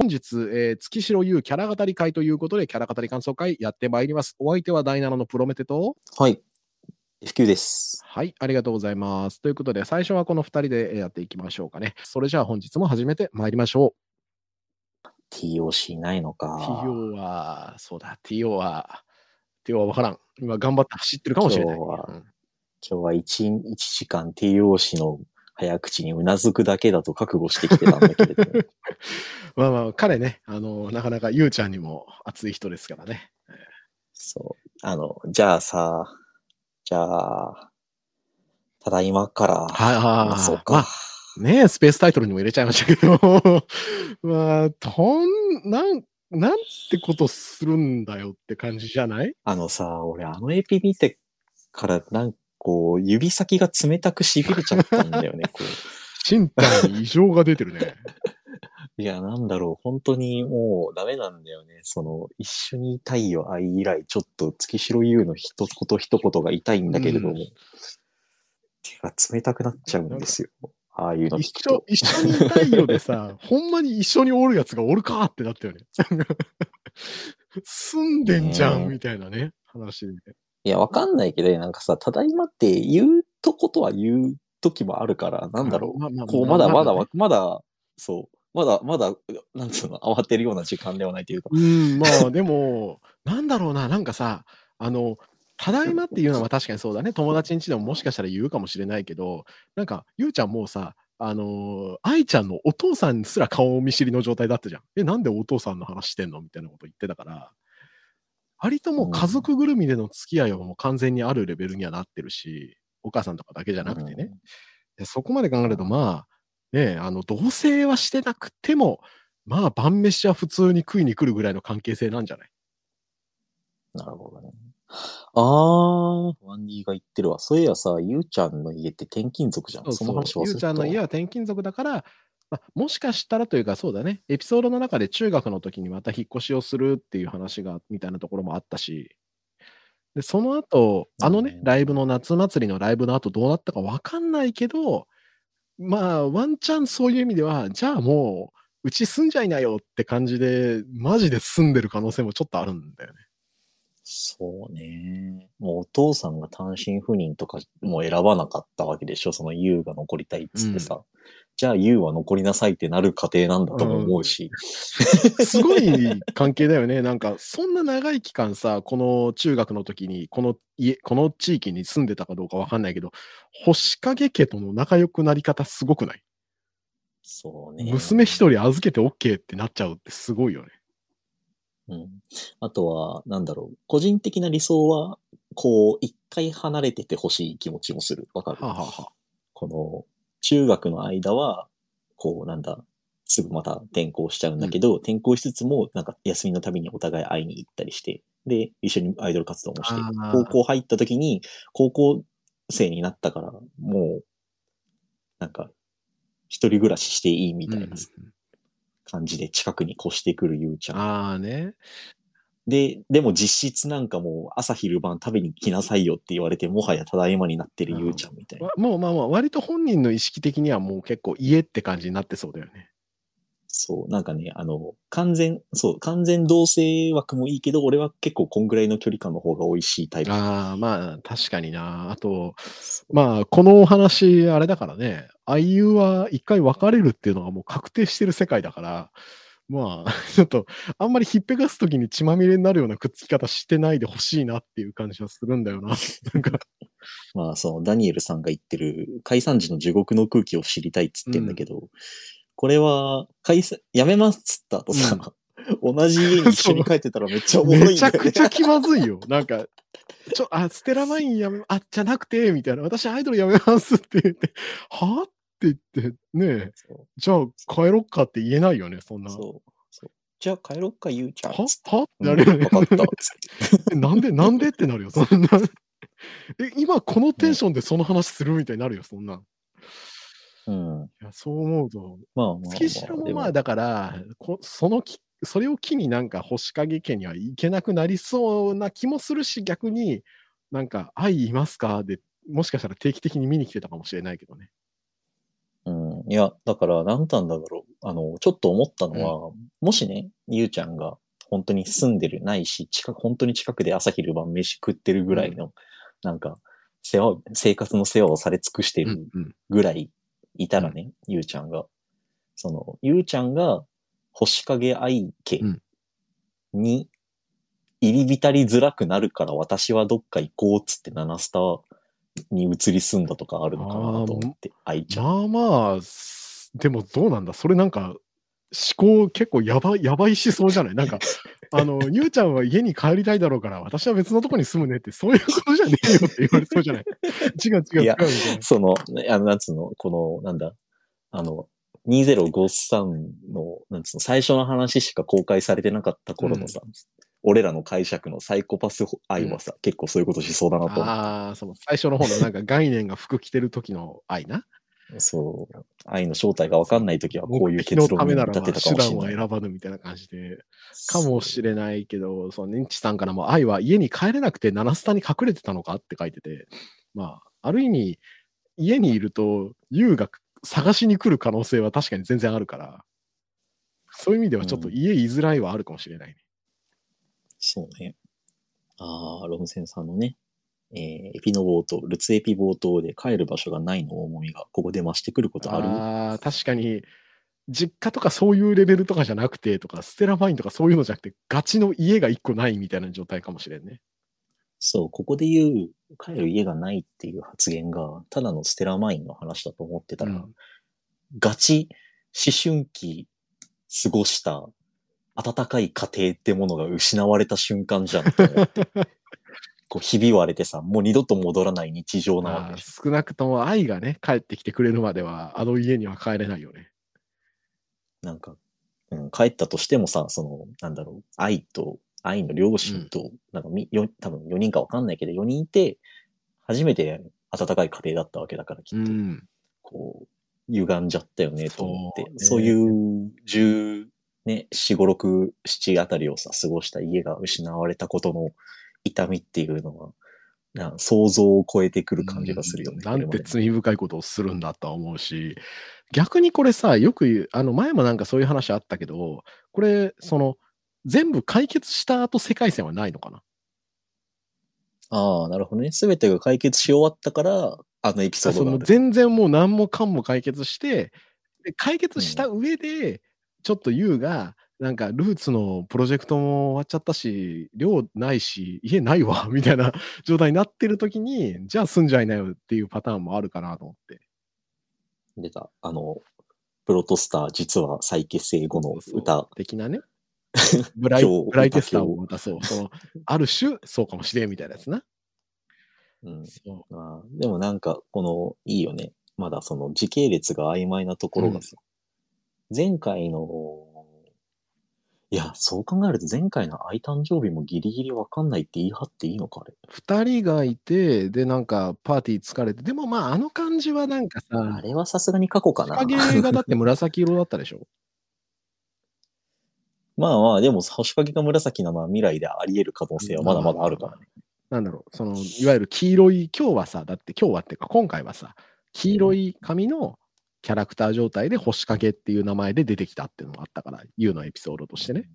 本日、えー月城優キャラ語り会ということで、キャラ語り感想会やってまいります。お相手は第7のプロメテと、はい。F9 です。はい、ありがとうございます。ということで、最初はこの2人でやっていきましょうかね。それじゃあ本日も始めてまいりましょ TOC ないのう。か。TO は、そうだ、TO は、TO は分からん。今頑張って走ってるかもしれない。今日はうん今日は 1, 1時間 TOC の早口にうなずくだけだと覚悟してきてたんだけれども。まあまあ、彼ね、あの、なかなかゆうちゃんにも熱い人ですからね。そう。あの、じゃあさ、じゃあ、ただいまから、はいはい話そうまあか。ねえ、スペースタイトルにも入れちゃいましたけど、まあ、とん、なん、なんてことするんだよって感じじゃない？あのさ、俺あのエピ見てから、なんかこう、指先が冷たく痺れちゃったんだよね、こう。身体に異常が出てるね。いや、なんだろう、本当にもうダメなんだよね。その、一緒にいたいよ、愛以来、ちょっと月城優の一言一言が痛いんだけれども、うん手が冷たくなっちゃうんですよ。ああいうの聞一緒。一緒にいたいよでさ、ほんまに一緒におるやつがおるかってなったよね。住んでんじゃん、みたいなね、話で。いや、わかんないけど、なんかさ、ただいまって言うとことは言う時もあるから、なんだろう。まあまあこう、まだまだねわ、まだ、そう、まだ、まだ、なんつうの、慌てるような時間ではないというか。うん、まあでも、なんだろうな、なんかさ、あの、ただいまっていうのは確かにそうだね。友達ん家でももしかしたら言うかもしれないけど、なんか、ゆうちゃんもうさ、あのー愛ちゃんのお父さんすら顔見知りの状態だったじゃん。え、なんでお父さんの話してんの？みたいなこと言ってたから、割ともう家族ぐるみでの付き合いはもう完全にあるレベルにはなってるし、お母さんとかだけじゃなくてね。でそこまで考えると、まあ、ねえ、あの、同棲はしてなくても、まあ、晩飯は普通に食いに来るぐらいの関係性なんじゃない？なるほどね。あー、ワンディが言ってるわ。そういやさ、ゆうちゃんの家って転勤族じゃん。その話忘ゆうちゃんの家は転勤族だから、まあ、もしかしたらというか、そうだね、エピソードの中で中学の時にまた引っ越しをするっていう話が、みたいなところもあったし、で、その後、あのねう、んライブの夏祭りのライブの後どうなったかわかんないけど、まあ、ワンチャンそういう意味では、じゃあもう、うち住んじゃいなよって感じで、マジで住んでる可能性もちょっとあるんだよね。そうね。もうお父さんが単身赴任とかも選ばなかったわけでしょ？そのユウが残りたいっつってさ。じゃあユウは残りなさいってなる過程なんだとも思うし。すごい関係だよね。なんか、そんな長い期間さ、この中学の時に、この家、この地域に住んでたかどうかわかんないけど、星影家との仲良くなり方すごくない？そうね。娘一人預けて OK ってなっちゃうってすごいよね。うん。あとは、なんだろう。個人的な理想は、こう、一回離れててほしい気持ちもする。わかる？はあ、はあはあ、この、中学の間は、こう、なんだ、すぐまた転校しちゃうんだけど、転校しつつも、なんか休みのたびにお互い会いに行ったりして、で、一緒にアイドル活動もして高校入った時に、高校生になったから、もう、なんか、一人暮らししていいみたいな感じで近くに越してくるゆうちゃん。ああね。で、でも実質なんかもう朝昼晩食べに来なさいよって言われて、もはやただいまになってるゆうちゃんみたいな。わもうまあまあ、割と本人の意識的にはもう結構家って感じになってそうだよね。そう、なんかね、あの、完全、そう、完全同性枠もいいけど、俺は結構こんぐらいの距離感の方が美味しいタイプ。ああ、まあ、確かにな。あと、まあ、このお話、あれだからね、IU は一回別れるっていうのがもう確定してる世界だから、まあ、ちょっと、あんまりひっぺがすときに血まみれになるようなくっつき方してないでほしいなっていう感じはするんだよな。なんか、まあ、その、ダニエルさんが言ってる、解散時の地獄の空気を知りたいっつってんだけど、これは、解散、やめますっつった後さ、同じ家に一緒に帰ってたらめっちゃおもろいめちゃんだよね。くちゃ気まずいよ。なんか、ちょ、あ、ステラマインやめ、あ、じゃなくて、みたいな、私アイドルやめますって言って、はって言って、ねじゃあ帰ろっかって言えないよね、そんな。はそう。そうじゃあ帰ろっか、ゆうちゃん。は？つってなるよね。わかった。なんで、なんでってなるよ、そんな。え、今このテンションでその話するみたいになるよ、そんなん。うん。いや、そう思うと、まあまあ、まあ。月城もでまあ、だから、こそのき、それを機になんか星影家には行けなくなりそうな気もするし、逆になんか、愛いますか？で、もしかしたら定期的に見に来てたかもしれないけどね。うん。いや、だから、なんなんだろう。あの、ちょっと思ったのは、もしね、ゆうちゃんが本当に住んでるないし、近く、本当に近くで朝昼晩飯食ってるぐらいの、なんか、世話を、生活の世話をされ尽くしてるうんうん。ぐらいいたらね、ゆうちゃんが。その、ゆうちゃんが星影愛家うんに入り浸りづらくなるから私はどっか行こうっつってナナスタに移り住んだとかあるのかなと思って、愛ちゃん。まあまあ、すでもどうなんだそれなんか、思考結構やばい、やばい思想じゃない？なんか、あの、ゆうちゃんは家に帰りたいだろうから、私は別のとこに住むねって、そういうことじゃねえよって言われそうじゃない？違う違う違う。その、ねあの、なんつうの、この、なんだ、あの、2053の、なんつうの、最初の話しか公開されてなかった頃のさ、俺らの解釈のサイコパス愛はさ、結構そういうことしそうだなとああ、その最初の方のなんか概念が服着てる時の愛な。そう。愛の正体がわかんないときはこういう結論に立てたか手段をもしれない。選ばぬみたいな感じで、かもしれないけど、その認知さんからも愛は家に帰れなくて七スタに隠れてたのかって書いてて、まあ、ある意味、家にいると、優が探しに来る可能性は確かに全然あるから、そういう意味ではちょっと家居づらいはあるかもしれないね。そうね。ああ、ロムセンさんのね、えーエピの冒頭、ルツエピ冒頭で帰る場所がないの重みがここで増してくることある？ああ、確かに、実家とかそういうレベルとかじゃなくてとか、ステラマインとかそういうのじゃなくて、ガチの家が一個ないみたいな状態かもしれんね。そう、ここで言う、帰る家がないっていう発言が、ただのステラマインの話だと思ってたら、うんガチ思春期過ごした温かい家庭ってものが失われた瞬間じゃんと思って。こう、ひび割れてさ、もう二度と戻らない日常なわまあけ。少なくとも愛がね、帰ってきてくれるまでは、あの家には帰れないよね。なんか、うん、帰ったとしてもさ、その、なんだろう、愛と、愛の両親と、なんかみ、よ、多分4人かわかんないけど、4人いて、初めて温かい家庭だったわけだから、きっと、うん。こう、歪んじゃったよね、と思って。そう,、ねいう、10、ね、4、5、6、7あたりをさ、過ごした家が失われたことの痛みっていうのは、な想像を超えてくる感じがするよね。うんなんて罪深いことをするんだとは思うし、逆にこれさ、よく言う、あの前もなんかそういう話あったけど、これ、その、全部解決した後世界線はないのかな？ああ、なるほどね。すべてが解決し終わったから、あのエピソードが。全然もう何もかんも解決して、で解決した上で、ちょっと優が、なんかルーツのプロジェクトも終わっちゃったし、寮ないし、家ないわ、みたいな状態になってる時に、じゃあ住んじゃいなよっていうパターンもあるかなと思って。出た。あの、プロトスター、実は再結成後の歌。的なね。ブライブライテスターをまたそう、その、ある種、そうかもしれんみたいなやつな。うん。そまあ、でもなんか、この、いいよね。まだその時系列が曖昧なところがさ、前回の、いや、そう考えると前回の愛誕生日もギリギリわかんないって言い張っていいのか、あれ。う。二人がいて、で、なんか、パーティー疲れて、でもまあ、あの感じはなんかあさ、れはさすがに過去かな。影がだって紫色だったでしょ？まあまあ、でも、星影が紫なのは未来であり得る可能性はまだまだあるからね。なんだろう、その、いわゆる黄色い、今日はさ、だって今日はっていうか、今回はさ、黄色い髪のキャラクター状態で星影っていう名前で出てきたっていうのがあったから、U のエピソードとしてね。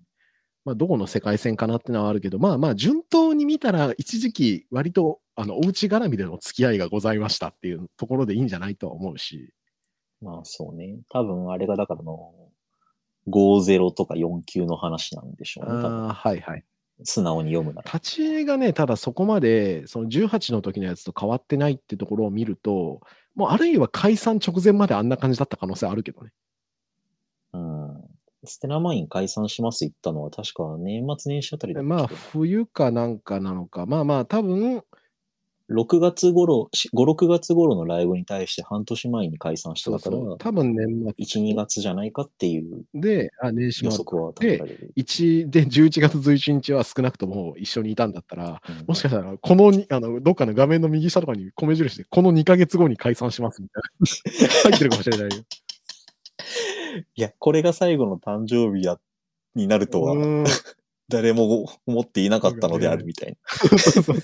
まあ、どこの世界線かなってのはあるけど、まあまあ、順当に見たら、一時期、割と、あの、おうち絡みでの付き合いがございましたっていうところでいいんじゃないとは思うし、まあそうね。多分あれがだからの、50とか49の話なんでしょうね。ああ、はいはい。素直に読むなら。立ち絵がね、ただそこまで、その18の時のやつと変わってないってところを見ると、もうあるいは解散直前まであんな感じだった可能性あるけどね。うん。ステラマイン解散します言ったのは確か年末年始あたりだまあ、冬かなんかなのか。まあまあ、多分、6月頃、し5、6月頃のライブに対して半年前に解散してたから、多分年1、2月じゃないかっていう末で、あ、年始も予測は立てられる。1で11月11日は少なくとも一緒にいたんだったら、うんもしかしたら、このに、あの、どっかの画面の右下とかに米印で、この2ヶ月後に解散しますみたいな。入ってるかもしれないよ。いや、これが最後の誕生日や、になるとは、誰も思っていなかったのであるみたいな。そうそうそう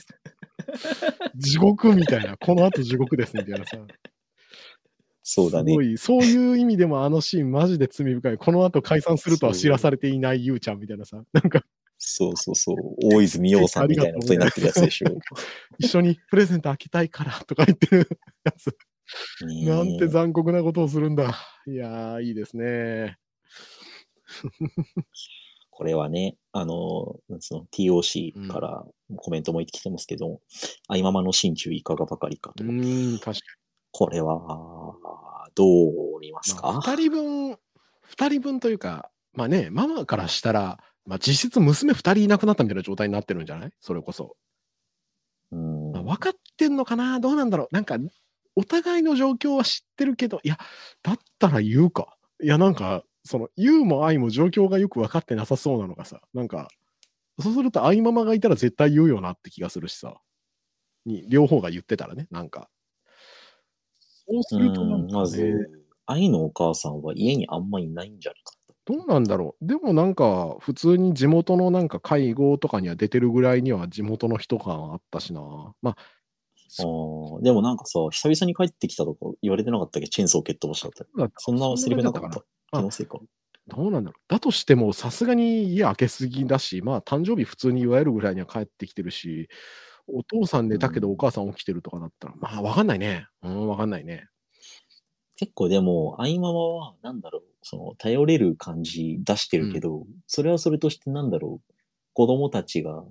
地獄みたいな、この後地獄ですみたいなさ。そうだねすご。い、そういう意味でもあのシーンマジで罪深い。この後解散するとは知らされていないゆうちゃんみたいなさ、なんかそうそうそう。大泉洋さんみたいなことになってるやつでしょ。一緒にプレゼント開けたいからとか言ってるやつ。なんて残酷なことをするんだ。いやー、いいですね。これはね、あの、なんつうの、TOC からコメントも言ってきてますけど、あいままの心中いかがばかりかうと。ーん、確かこれは、どう見ますに。か、まあ二人分、二人分というか、まあね、ママからしたら、まあ実質娘二人いなくなったみたいな状態になってるんじゃない？それこそ。うんまあ、分かってんのかな？どうなんだろう？なんか、お互いの状況は知ってるけど、いや、だったら言うか。いや、なんか、その、言うも愛も状況がよく分かってなさそうなのがさ、なんか、そうすると愛ママがいたら絶対言うよなって気がするしさ。に、両方が言ってたらね、なんか。そうするとなんかうんまずね、、愛のお母さんは家にあんまいないんじゃないかどうなんだろう。でもなんか、普通に地元のなんか会合とかには出てるぐらいには地元の人感あったしな。まあ、あーでもなんかさ、久々に帰ってきたとか言われてなかったっけ？チェーンソー蹴っ飛ばしたったそんなセリフなかった？気のせいか。どうなんだろう？だとしても、さすがに家開けすぎだし、まあ、誕生日普通に祝えるぐらいには帰ってきてるし、お父さん寝たけどうんお母さん起きてるとかだったら、まあ、わかんないね。うん、わかんないね。結構でも、愛ママは、なんだろう、その、頼れる感じ出してるけど、それはそれとしてなんだろう、子供たちが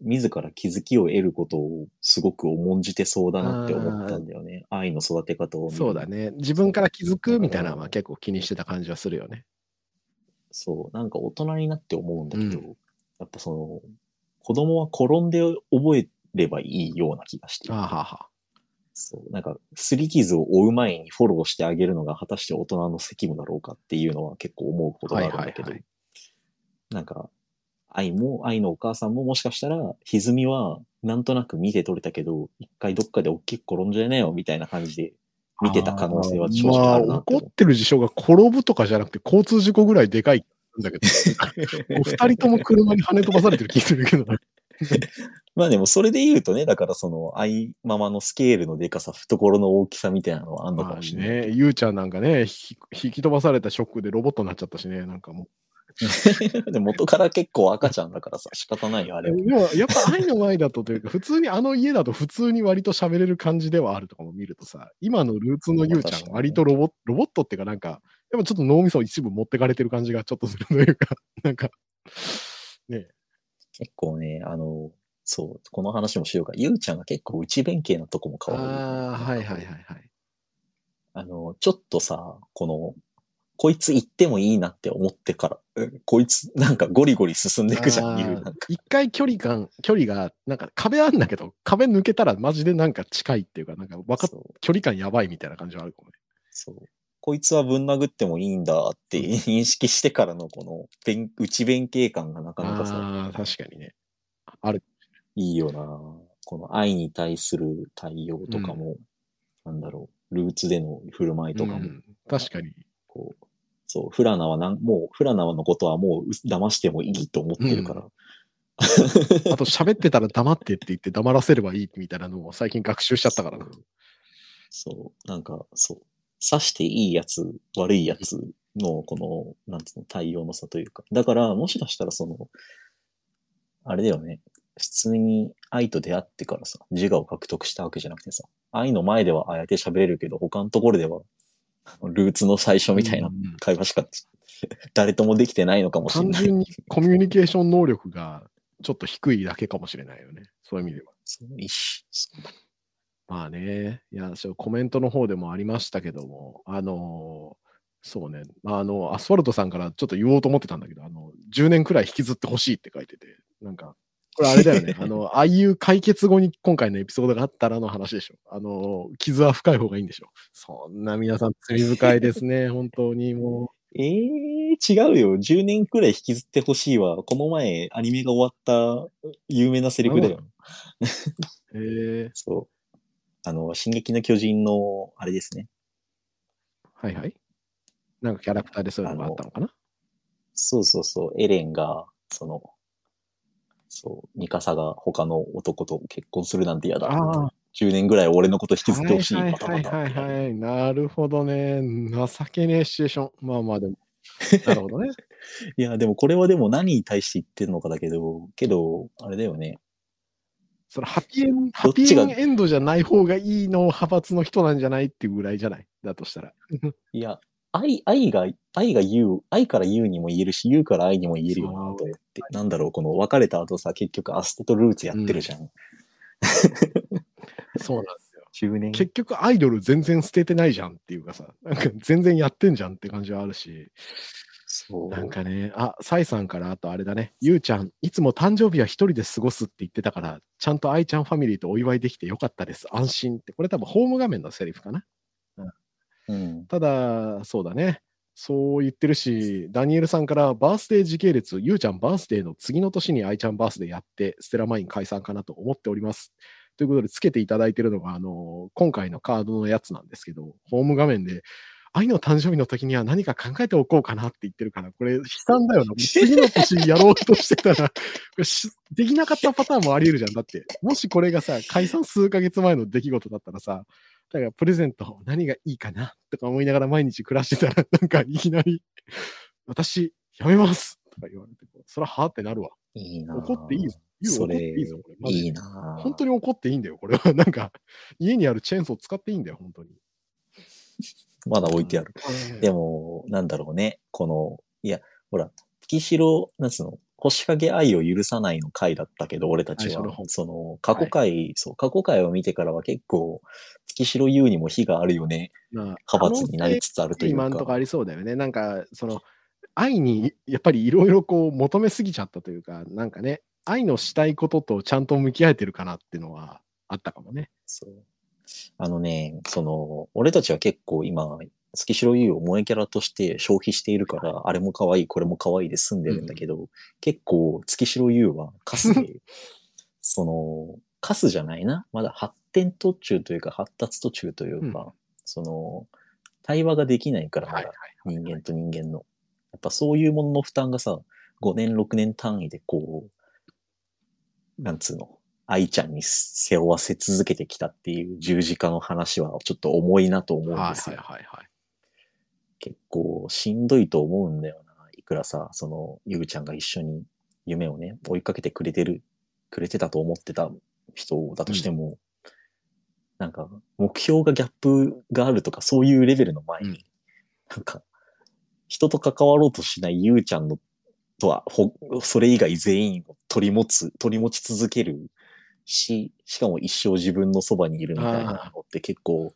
自ら気づきを得ることをすごく重んじてそうだなって思ったんだよね。愛の育て方をそうだね。自分から気づくみたいなのは結構気にしてた感じはするよね。そう、なんか大人になって思うんだけど、うやっぱその、子供は転んで覚えればいいような気がして。ああはあはあ。そう、なんか、擦り傷を負う前にフォローしてあげるのが果たして大人の責務だろうかっていうのは結構思うことがあるんだけど、はいはいはい。なんか、愛も、愛のお母さんももしかしたら、歪みはなんとなく見て取れたけど、一回どっかで大きく転んじゃいなよみたいな感じで見てた可能性は正直あるなまあ、怒ってる事象が転ぶとかじゃなくて、交通事故ぐらいでかいんだけど、もう二人とも車に跳ね飛ばされてる気するけどね。まあでもそれで言うとね、だからその愛ママのスケールのでかさ、懐の大きさみたいなのはあんのかまあもしれない。ね、ゆうちゃんなんかね、ひ引き飛ばされたショックでロボットになっちゃったしね、なんかも で元から結構赤ちゃんだからさ、仕方ないよ、あれう。は。でもやっぱ愛の前だとというか、普通にあの家だと普通に割と喋れる感じではあるとかも見るとさ、今のルーツのゆうちゃん、割とロボロボットっていうかなんか、やっぱちょっと脳みそ一部持ってかれてる感じがちょっとするというか、なんか、ね結構ね、あの、そう、この話もしようか。ゆうちゃんが結構内弁慶なとこも可愛いよね、ああ、はいはいはいはい。あの、ちょっとさ、この、こいつ行ってもいいなって思ってから、えこいつなんかゴリゴリ進んでいくじゃん、あーゆうなんか。一回距離感、距離が、なんか壁あんだけど、壁抜けたらマジでなんか近いっていうか、なんかわかっ距離感やばいみたいな感じはあるかもね。そう。こいつはぶん殴ってもいいんだって認識してからのこの弁、内弁慶感がなかなかさ、ああ、確かにね。ある。いいよなこの愛に対する対応とかも、なんだろう、ルーツでの振る舞いとかも、うん確かに。こう、そう、フラナはなん、もう、フラナのことはもうう騙してもいいと思ってるから。あと喋ってたら黙ってって言って黙らせればいいみたいなのを最近学習しちゃったからな。そう、なんか、そう、刺していいやつ、悪いやつの、この、なんつうの、対応の差というか。だから、もしかしたらその、あれだよね。普通に愛と出会ってからさ、自我を獲得したわけじゃなくてさ、愛の前ではああやって喋れるけど、他のところでは、ルーツの最初みたいな会話しか、誰ともできてないのかもしれない。単純にコミュニケーション能力がちょっと低いだけかもしれないよね。そういう意味では。まあね、いや、そうコメントの方でもありましたけども、あのーそうね、まあ、あの、アスファルトさんからちょっと言おうと思ってたんだけど、あの、10年くらい引きずってほしいって書いてて、なんか、これあれだよね、あの、ああいう解決後に今回のエピソードがあったらの話でしょ。あの、傷は深い方がいいんでしょ。そんな皆さん罪深いですね、本当にもええー、違うよ。10年くらい引きずってほしいわ。この前、アニメが終わった有名なセリフだよ。う。へえ そう。あの、進撃の巨人の、あれですね。はいはい。なんかキャラクターでそういうのがあったのかな？そうそうそう。エレンが、その、そう、ミカサが他の男と結婚するなんて嫌だ。ああ、10年ぐらい俺のこと引きずってほしい。はいはいはいなるはい。なるほどね。情けねえシチュエーション。まあまあでも。なるほどね。いや、でもこれはでも何に対して言ってるのかだけど、けど、あれだよね。そのハッピーエンハエンドじゃない方がいいの派閥の人なんじゃないっていうぐらいじゃない？だとしたら。いや、愛、愛が、愛が言う、愛から言うにも言えるし、言うから愛にも言えるよなと思って。なんだろう、この別れた後さ、結局アステとルーツやってるじゃん。そうなんですよ。10年。結局アイドル全然捨ててないじゃんっていうかさ、なんか全然やってんじゃんって感じはあるし、そう。なんかね、あ、サイさんからあとあれだね、ゆうちゃん、いつも誕生日は一人で過ごすって言ってたから、ちゃんと愛ちゃんファミリーとお祝いできてよかったです。安心って。これ多分ホーム画面のセリフかな。うん。ただ、そうだね。そう言ってるし、ダニエルさんからバースデー時系列、ゆうちゃんバースデーの次の年に愛ちゃんバースデーやって、ステラマイン解散かなと思っております。ということで、つけていただいてるのが、あの、今回のカードのやつなんですけど、ホーム画面で、愛の誕生日の時には何か考えておこうかなって言ってるから、これ悲惨だよな。次の年やろうとしてたら、できなかったパターンもあり得るじゃん。だって、もしこれがさ、解散数ヶ月前の出来事だったらさ、だからプレゼント何がいいかなとか思いながら毎日暮らしてたら、なんかいきなり、私、やめますとか言われて、それははってなるわ。いいな怒っていいぞ。ゆうそ怒っいいぞ、これ。いいな本当に怒っていいんだよ、これは。なんか、家にあるチェーンソー使っていいんだよ、本当に。まだ置いてある。うんでも、なんだろうね。この、いや、ほら、月城、なんつうの、星影愛を許さないの回だったけど、俺たちは。その、過去回、そう、過去回を見てからは結構、月城優にも火があるよね、まあ派閥になりつつあるというか。今んとこありそうだよね。なんか、その、愛にやっぱりいろいろこう求めすぎちゃったというか、なんかね、愛のしたいこととちゃんと向き合えてるかなっていうのはあったかもね。そう。あのね、その、俺たちは結構今、月城優を萌えキャラとして消費しているから、あれも可愛い、これも可愛いで済んでるんだけど、結構月城優はカスで、その、カスじゃないな。まだ発展途中というか、発達途中というか、その、対話ができないから、まだ人間と人間の。やっぱそういうものの負担がさ、5年、6年単位でこう、なんつうの、愛ちゃんに背負わせ続けてきたっていう十字架の話はちょっと重いなと思うんはいですよ。はいはいはい。結構しんどいと思うんだよな。いくらさ、その、ゆうちゃんが一緒に夢をね、追いかけてくれてる、くれてたと思ってた人だとしても、なんか、目標がギャップがあるとか、そういうレベルの前に、うんなんか、人と関わろうとしないゆうちゃんの、とは、ほ、それ以外全員を取り持つ、取り持ち続けるし、しかも一生自分のそばにいるみたいなのって結構、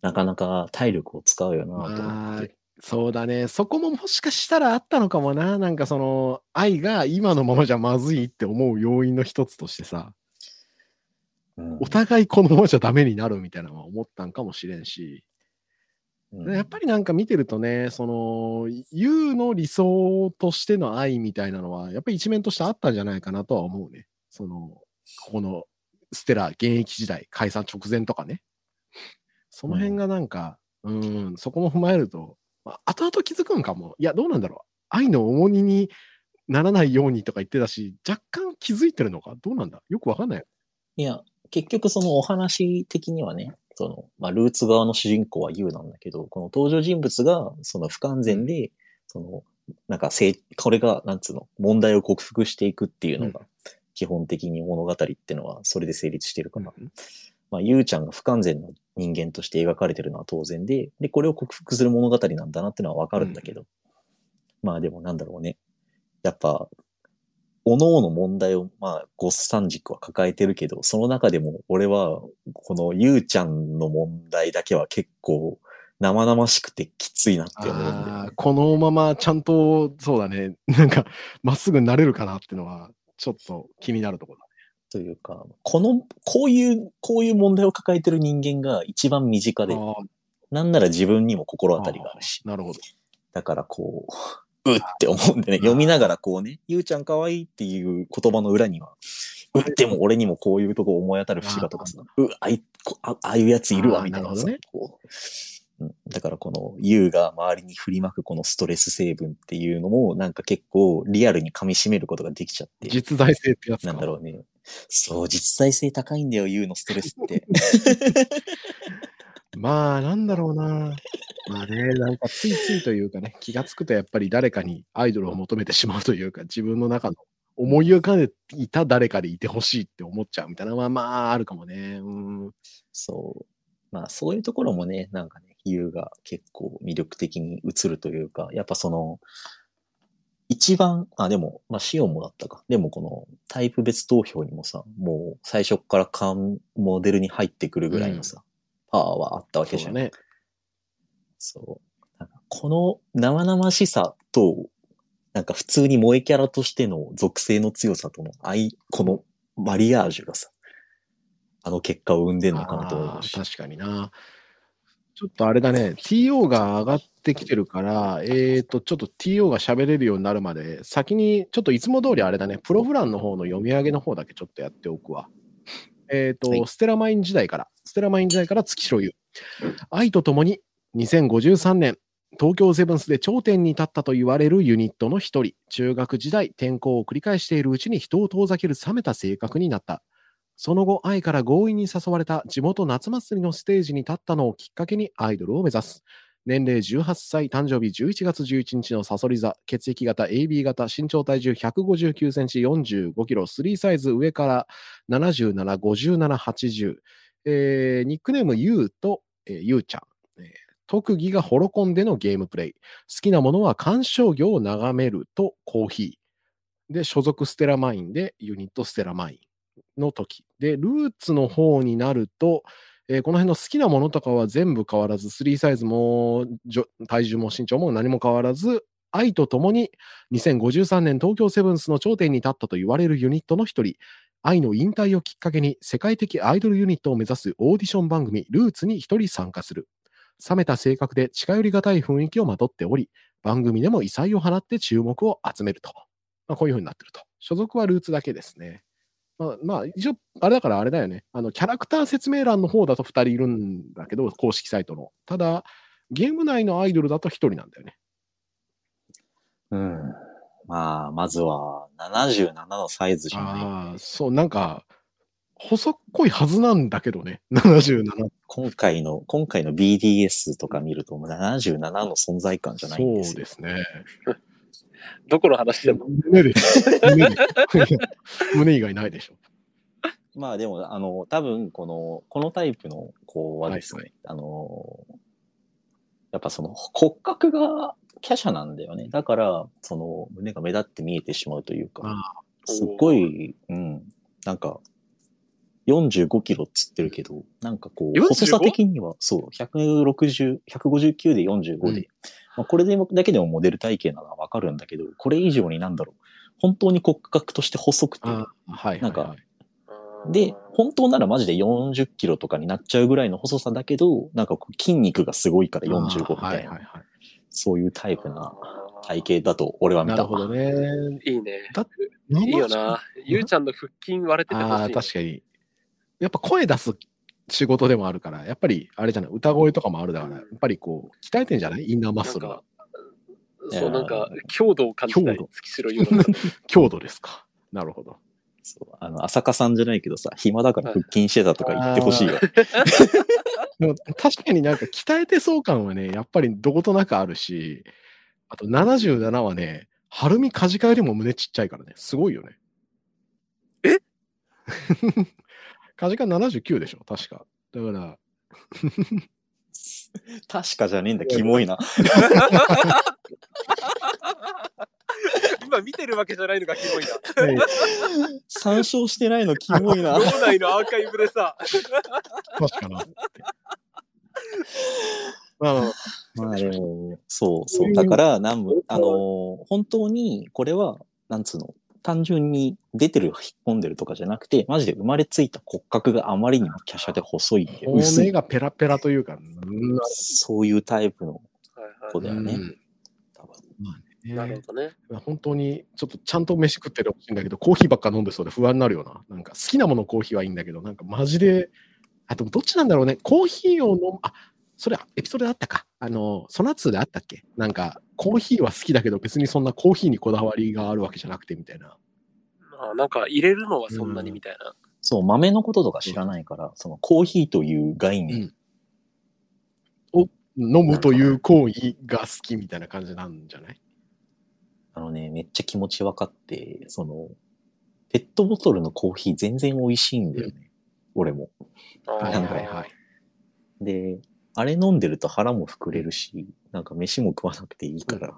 なかなか体力を使うよなと思まあって。そうだね。そこももしかしたらあったのかもな。なんかその、愛が今のままじゃまずいって思う要因の一つとしてさ、うんお互いこのままじゃダメになるみたいなのは思ったんかもしれんし、うんやっぱりなんか見てるとね、その、優の理想としての愛みたいなのは、やっぱり一面としてあったんじゃないかなとは思うね。その、ここのステラ現役時代、解散直前とかね。その辺がなんか、うん、そこも踏まえると、まあ、後々気づくんかも。いや、どうなんだろう。愛の重荷にならないようにとか言ってたし、若干気づいてるのか？どうなんだ？よくわかんない。いや、結局そのお話的にはね、その、まあ、ルーツ側の主人公はユウなんだけど、この登場人物が、その不完全で、その、なんかせい、これが、なんつうの、問題を克服していくっていうのが、基本的に物語っていうのは、それで成立してるから、うんまあ、ユウちゃんが不完全な人間として描かれてるのは当然で、で、これを克服する物語なんだなってのはわかるんだけど、まあでもなんだろうね。やっぱ、各々問題を、まあ、ごっさん軸は抱えてるけど、その中でも俺は、このゆうちゃんの問題だけは結構生々しくてきついなって思うんだよね。あー。このままちゃんと、そうだね、なんか、まっすぐなれるかなっていうのは、ちょっと気になるところだ。というか、この、こういう、こういう問題を抱えてる人間が一番身近で、なんなら自分にも心当たりがあるし。なるほど。だからこう、うって思うんでね、読みながらこうね、ゆうちゃん可愛いっていう言葉の裏には、うでも俺にもこういうとこ思い当たる節がとかさ、うあいこあ、ああいうやついるわ、みたいなさうう。んだからこの、ゆうが周りに振りまくこのストレス成分っていうのも、なんか結構リアルに噛み締めることができちゃって、実在性ってやつか。なんだろうね。そう、実在性高いんだよ、ユウのストレスって。まあ、なんだろうな。まあね、なんかついついというかね、気がつくとやっぱり誰かにアイドルを求めてしまうというか、自分の中の思い浮かべていた誰かでいてほしいって思っちゃうみたいなのは、まあ、あるかもね。うん。そう。まあ、そういうところもね、なんかね、ユウが結構魅力的に映るというか、やっぱその、一番、あ、でも、まあ、シオンもだったか。でも、このタイプ別投票にもさ、もう最初から缶モデルに入ってくるぐらいのさ、パワーはあったわけじゃん。そうだね。そう。なんかこの生々しさと、なんか普通に萌えキャラとしての属性の強さとの愛、このマリアージュがさ、あの結果を生んでんのかなと思あうし。ー確かにな。ちょっとあれだね、TO が上がってきてるから、えっ、と、ちょっと TO が喋れるようになるまで、先に、ちょっといつも通りあれだね、プロフランの方の読み上げの方だけちょっとやっておくわ。えっ、と、はいステラマイン時代から、ステラマイン時代から月代ユウ。愛とともに2053年、東京セブンスで頂点に立ったと言われるユニットの一人、中学時代、転校を繰り返しているうちに人を遠ざける冷めた性格になった。その後、愛から強引に誘われた地元夏祭りのステージに立ったのをきっかけにアイドルを目指す。年齢18歳、誕生日11月11日のサソリ座、血液型 AB 型、身長体重159センチ、45キロ、3サイズ上から77、57、80。えーニックネーム U と、えー、ゆうちゃん。えー特技がホロコンでのゲームプレイ。好きなものは鑑賞魚を眺めるとコーヒー。で、所属ステラマインでユニットステラマインの時。で、ルーツの方になると、えーこの辺の好きなものとかは全部変わらず、3サイズも体重も身長も何も変わらず、愛とともに2053年東京セブンスの頂点に立ったと言われるユニットの一人、愛の引退をきっかけに世界的アイドルユニットを目指すオーディション番組ルーツに一人参加する。冷めた性格で近寄りがたい雰囲気をまとっており、番組でも異彩を放って注目を集めると。まあ、こういう風になってると。所属はルーツだけですね。まあ、まあ、一応、あれだからあれだよね。あの、キャラクター説明欄の方だと2人いるんだけど、公式サイトの。ただ、ゲーム内のアイドルだと1人なんだよね。うん。まあ、まずは77のサイズじゃない。ああ、そう、なんか、細っこいはずなんだけどね。77。今回の、今回の BDS とか見るともう77の存在感じゃないんですよ。そうですね。どこの話でも。胸で、胸で。胸以外ないでしょ。まあでも、あの、多分、この、このタイプの子はですね、はいあの、やっぱその骨格が華奢なんだよね。だから、その胸が目立って見えてしまうというか、あすっごい、うん、なんか、45キロっつってるけど、なんかこう、45細さ的には、そう、160、159で45で、うんまあ、これでもだけでもモデル体型なのはわかるんだけど、これ以上になんだろう、本当に骨格として細くて、はい、なんかはいはいで、本当ならマジで40キロとかになっちゃうぐらいの細さだけど、なんかこう筋肉がすごいから45みたいな、はいはいはい。そういうタイプな体型だと俺は見た。なるほどね。いいね。だいいよな。ゆうちゃんの腹筋割れててほしい、ああ、確かに。やっぱ声出す仕事でもあるから、やっぱりあれじゃない、歌声とかもあるだから、やっぱりこう、鍛えてんじゃない？インナーマッスルは。そう、なんか、強度を感じたい強度。月城優の中で強度ですか。なるほど。そうあの、浅香さんじゃないけどさ、暇だから腹筋してたとか言ってほしいよ。でも確かになんか鍛えてそう感はね、やっぱりどことなくあるし、あと77はね、はるみかじかよりも胸ちっちゃいからね、すごいよね。え？かじか79でしょ、確か。だから、確かじゃねえんだ、キモいな。今見てるわけじゃないのがキモいな。参照してないのキモいな。脳内のアーカイブでさ、確かな。まあまあ、そうそう。だから、なんも、あのー本当に、これは、なんつうの、単純に出てる、引っ込んでるとかじゃなくて、マジで生まれついた骨格があまりにも華奢で細いんで、薄い。骨がペラペラというか、うんそういうタイプのはい子だよね。うん多分はい、なるほどね。本当にちょっとちゃんと飯食っててほしいんだけど、コーヒーばっか飲んでそうで不安になるよな。なんか好きなものコーヒーはいいんだけど、なんかマジで、あ、でもどっちなんだろうね。コーヒーを飲む、あ、それエピソードであったか。あの、ソナツーであったっけ？なんか、コーヒーは好きだけど別にそんなコーヒーにこだわりがあるわけじゃなくてみたいな。あなんか入れるのはそんなにみたいな。そう、豆のこととか知らないから、そのコーヒーという概念、飲むという行為が好きみたいな感じなんじゃない？あのね、めっちゃ気持ち分かって、その、ペットボトルのコーヒー全然美味しいんだよね。俺も。はいなんかはいはい。で、あれ飲んでると腹も膨れるし、なんか飯も食わなくていいから、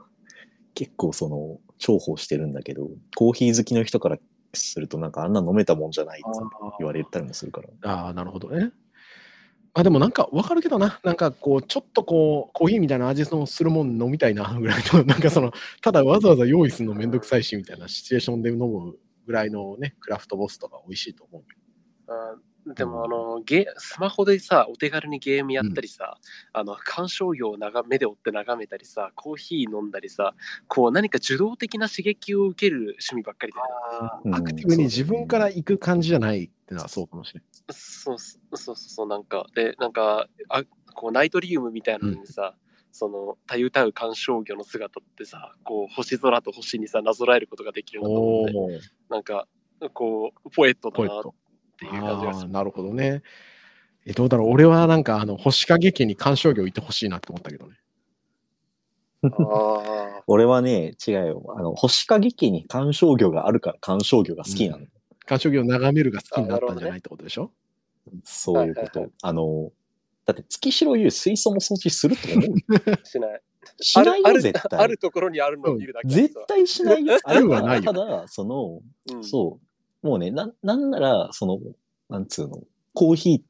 結構その、重宝してるんだけど、コーヒー好きの人からするとなんかあんな飲めたもんじゃないって言われたりもするから。ああ、なるほどね。あ、でもなんかわかるけどな。なんかこう、ちょっとこう、コーヒーみたいな味のするもん飲みたいなぐらいの、なんかその、ただわざわざ用意するのめんどくさいしみたいなシチュエーションで飲むぐらいのね、クラフトボスとか美味しいと思う。あでもあのゲスマホでさお手軽にゲームやったりさ、あの鑑賞業を眺目で追って眺めたりさコーヒー飲んだりさこう何か受動的な刺激を受ける趣味ばっかりだよね。うんアクティブに自分から行く感じじゃないってのはそうかもしれない。そうそうそうそうなんかでなんかあこうナイトリウムみたいなのにさ、そのたゆたう鑑賞魚の姿ってさこう星空と星にさなぞらえることができるなと思ってなんかこうポエットだなていう感じがするああー、なるほどね。え、どうだろう。俺はなんか、あの、星影家に鑑賞業いてほしいなって思ったけどね。あ 俺はね、違うよ。あの、星影家に鑑賞魚があるから鑑賞魚が好きなの。鑑賞業を眺めるが好きになったんじゃないってことでしょ？そういうこと。はいはいはいあの、だって月城優水素も掃除すると思うあ しないしないよ、ある絶対。あるところにあるのを見るだけ絶対しないよ。あるはないよただ、その、うんそう。もうね、な、なんなら、その、なんつうの、コーヒ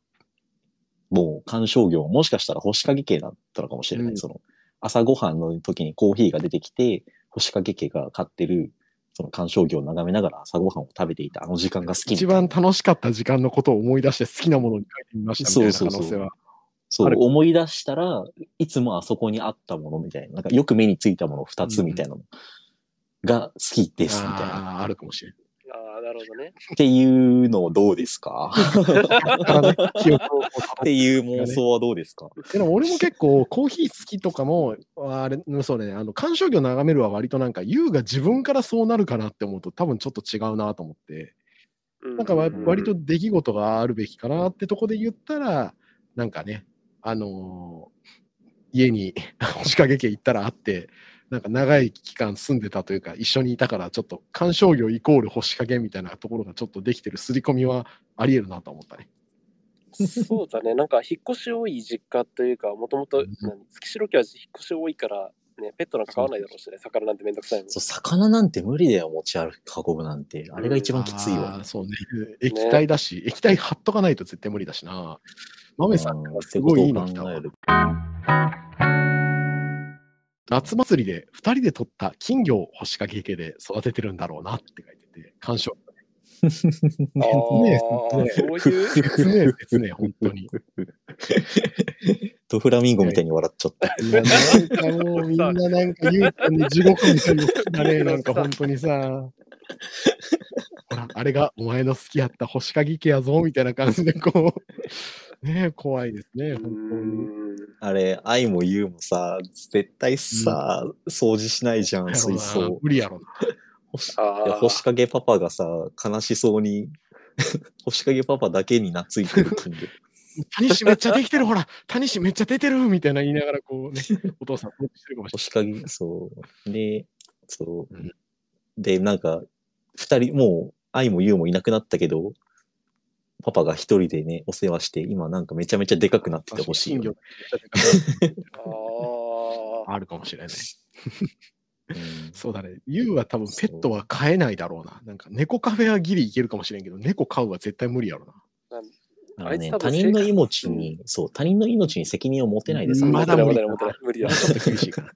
ーも鑑賞業ももしかしたら星影家だったのかもしれない。うんその、朝ごはんの時にコーヒーが出てきて、星影家が買ってる、その鑑賞業を眺めながら朝ごはんを食べていたあの時間が好き一番楽しかった時間のことを思い出して好きなものに書いてみましたみたいな可能性は。そうある思い出したらいつもあそこにあったものみたいな、なんかよく目についたもの二つみたいなのが好きですみたいな。ああ、あるかもしれない。ああ、なるほどね。っていうのどうですか？だからね、記憶をこうっていう妄想はどうですか？でも俺も結構コーヒー好きとかも、あれ、そうね、あの、鑑賞業眺めるは割となんか、優が自分からそうなるかなって思うと多分ちょっと違うなと思って、なんか割と出来事があるべきかなってとこで言ったら、なんかね、あのー家に 星影家行ったら会って、なんか長い期間住んでたというか、一緒にいたから、ちょっと鑑賞業イコール星影みたいなところがちょっとできてる刷り込みはあり得るなと思ったね。そうだね、なんか引っ越し多い実家というか、もともとうん月城家は引っ越し多いから、ね、ペットなんか飼わないだろうしね、魚なんてめんどくさいもん。そう、魚なんて無理だよ、持ち歩く、運ぶなんて。あれが一番きついわ。そうね。液体だし、液体貼っとかないと絶対無理だしな。豆さんがすごいいいの来たわ夏祭りで2人で取った金魚を星影家で育ててるんだろうなって書いてて、鑑賞。ああ、ねそういう？説明ですね、本当に。ドフラミンゴみたいに笑っちゃった。いやなんかもうみんななんか言うたに地獄みたいに好きだね、なんか本当にさ。ほら、あれがお前の好きやった星影家やぞ、みたいな感じでこう、ねえ怖いですね、う本当に。んあれ、愛も優もさ、絶対さ、掃除しないじゃん、水槽。無理やろな。星あーいや星影パパがさ、悲しそうに、星影パパだけに懐いてる金魚。タニシめっちゃできてる、ほら、タニシめっちゃ出てるみたいな言いながら、こうね、お父さん、放置してるかもし星影、そう。で、そう。うんで、なんか、二人、もう、愛も優もいなくなったけど、パパが一人でね、お世話して、今なんかめちゃめちゃでかくなって。てほしいよね、金魚 あーあるかもしれない。うんそうだね。ユウは多分ペットは飼えないだろうな。なんか猫カフェはギリいけるかもしれんけど、猫飼うは絶対無理やろな。あのね、他人の命に、そう、他人の命に責任を持てないでさ、まだ無理持てない持てない無理だ ちょっと厳しいかな。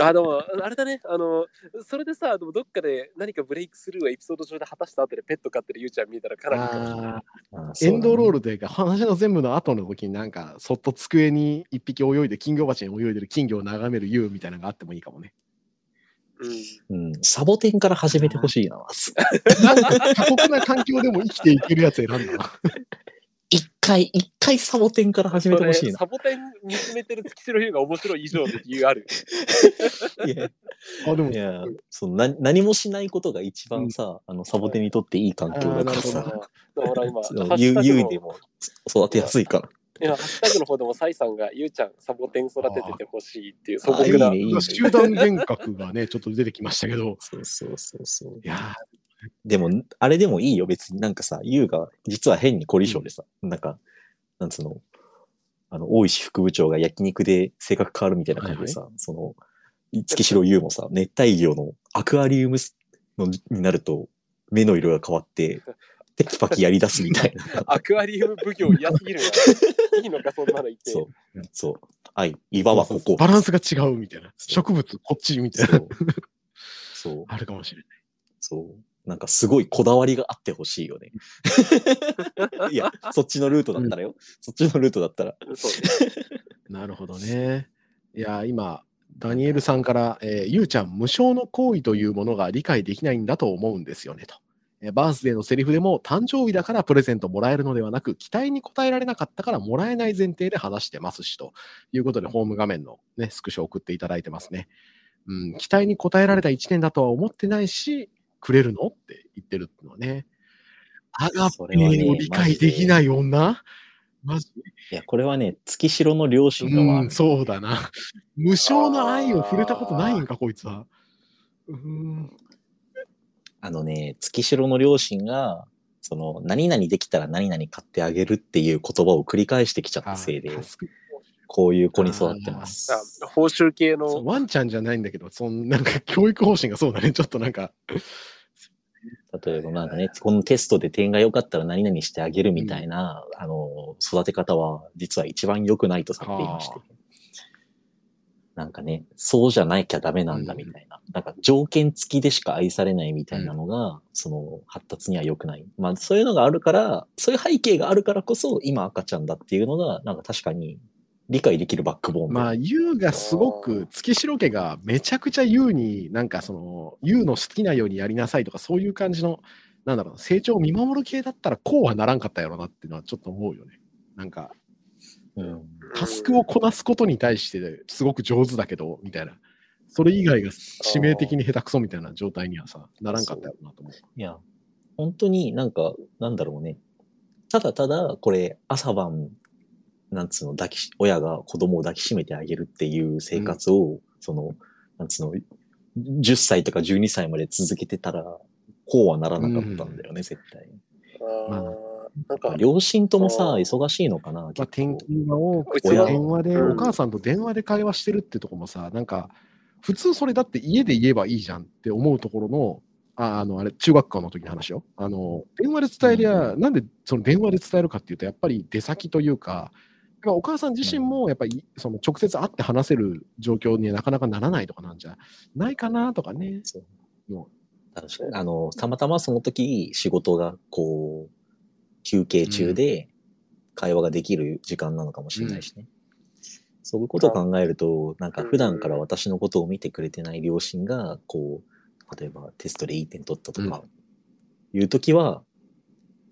あ、でも、あれだね、あの、それでさ、でもどっかで何かブレイクスルーをエピソード上で果たした後でペット飼ってるゆうちゃん見たらかなりかもしれない。ああーエンドロール。ルというか、話の全部の後の時になんか、そっと机に一匹泳いで、金魚鉢に泳いでる金魚を眺めるユウみたいなのがあってもいいかもね。うん。うん、サボテンから始めてほしいな、まず過酷な環境でも生きていけるやつ選んだな。一回、一回サボテンから始めてほしいな。サボテン見つめてる月城優が面白い以上の理由ある。いや、あ、でもい、やそのな何もしないことが一番さ、あの、サボテンにとっていい環境だからさ、だからでも育てやすいから。今、ハッシュタグの方でも、サイさんが、ゆうちゃん、サボテン育てててほしいっていう素あー朴な。いいねいいね集団幻覚がね、ちょっと出てきましたけど、そうそうそうそう。いやでも、あれでもいいよ、別になんかさ、ゆうが実は変に凝り性でさ、なんか、なんつうの、あの、大石副部長が焼肉で性格変わるみたいな感じでさ、その、月城優もさ、熱帯魚のアクアリウムのになると、目の色が変わって、テキパキやり出すみたいな。アクアリウム奉行嫌すぎるな。いいのか、そんなの言って。そう。そう。はい。岩はここ。バランスが違うみたいな。植物こっちみたいな。そう。そう。あるかもしれない。そう。なんかすごいこだわりがあってほしいよね。いや、そっちのルートだったらよ。そっちのルートだったら。なるほどね。いや、今、ダニエルさんから、えーゆうちゃん、無償の行為というものが理解できないんだと思うんですよねと。えーバースデーのセリフでも、誕生日だからプレゼントもらえるのではなく、期待に応えられなかったからもらえない前提で話してますし、ということで、ホーム画面の、ね、スクショを送っていただいてますね。うん、期待に応えられた1年だとは思ってないし、くれるの？って言ってるのはね。アガペを理解できない女？マジ？いや、これはね、月城の両親が悪いうん、そうだな。無償の愛を触れたことないんか、こいつは。うん。あのね、月城の両親が、その、何々できたら何々買ってあげるっていう言葉を繰り返してきちゃったせいで、こういう子に育ってます。あ報酬系のワンちゃんじゃないんだけど、そんなんか教育方針がそうだね。ちょっとなんか、例えばなんかね、このテストで点が良かったら何々してあげるみたいな、あの、育て方は実は一番良くないとされていましては。なんかね、そうじゃなきゃダメなんだみたいな。なんか条件付きでしか愛されないみたいなのが、その発達には良くない。まあそういうのがあるから、そういう背景があるからこそ今赤ちゃんだっていうのが、なんか確かに理解できるバックボーンで。まあ、ユウがすごく、月城家がめちゃくちゃユウに、なんかその、ユウの好きなようにやりなさいとか、そういう感じの、なんだろう、成長を見守る系だったら、こうはならんかったやろなっていうのはちょっと思うよね。なんか、うんタスクをこなすことに対してすごく上手だけど、みたいな。それ以外が致命的に下手くそみたいな状態にはさ、ならんかったやろなと思う。いや、本当になんか、なんだろうね。ただただ、これ、朝晩、なんつうの、抱きし、親が子供を抱きしめてあげるっていう生活を、その、なんつうの、10歳とか12歳まで続けてたら、こうはならなかったんだよね、絶対。あーなんか、両親ともさ、忙しいのかな、まあ、結転構。勤が多くて、親電話で、うんお母さんと電話で会話してるってとこもさ、なんか、普通それだって家で言えばいいじゃんって思うところの、ああの、あれ、中学校の時の話よ。あの、電話で伝えりゃ、なんでその電話で伝えるかっていうと、やっぱり出先というか、やっぱお母さん自身もやっぱりその直接会って話せる状況にはなかなかならないとかなんじゃない？かなとかね。そう。も確かに。あの、たまたまその時、仕事が、こう、休憩中で会話ができる時間なのかもしれないしね。そういうことを考えると、なんか普段から私のことを見てくれてない両親が、こう、例えばテストでいい点取ったとか、いう時は、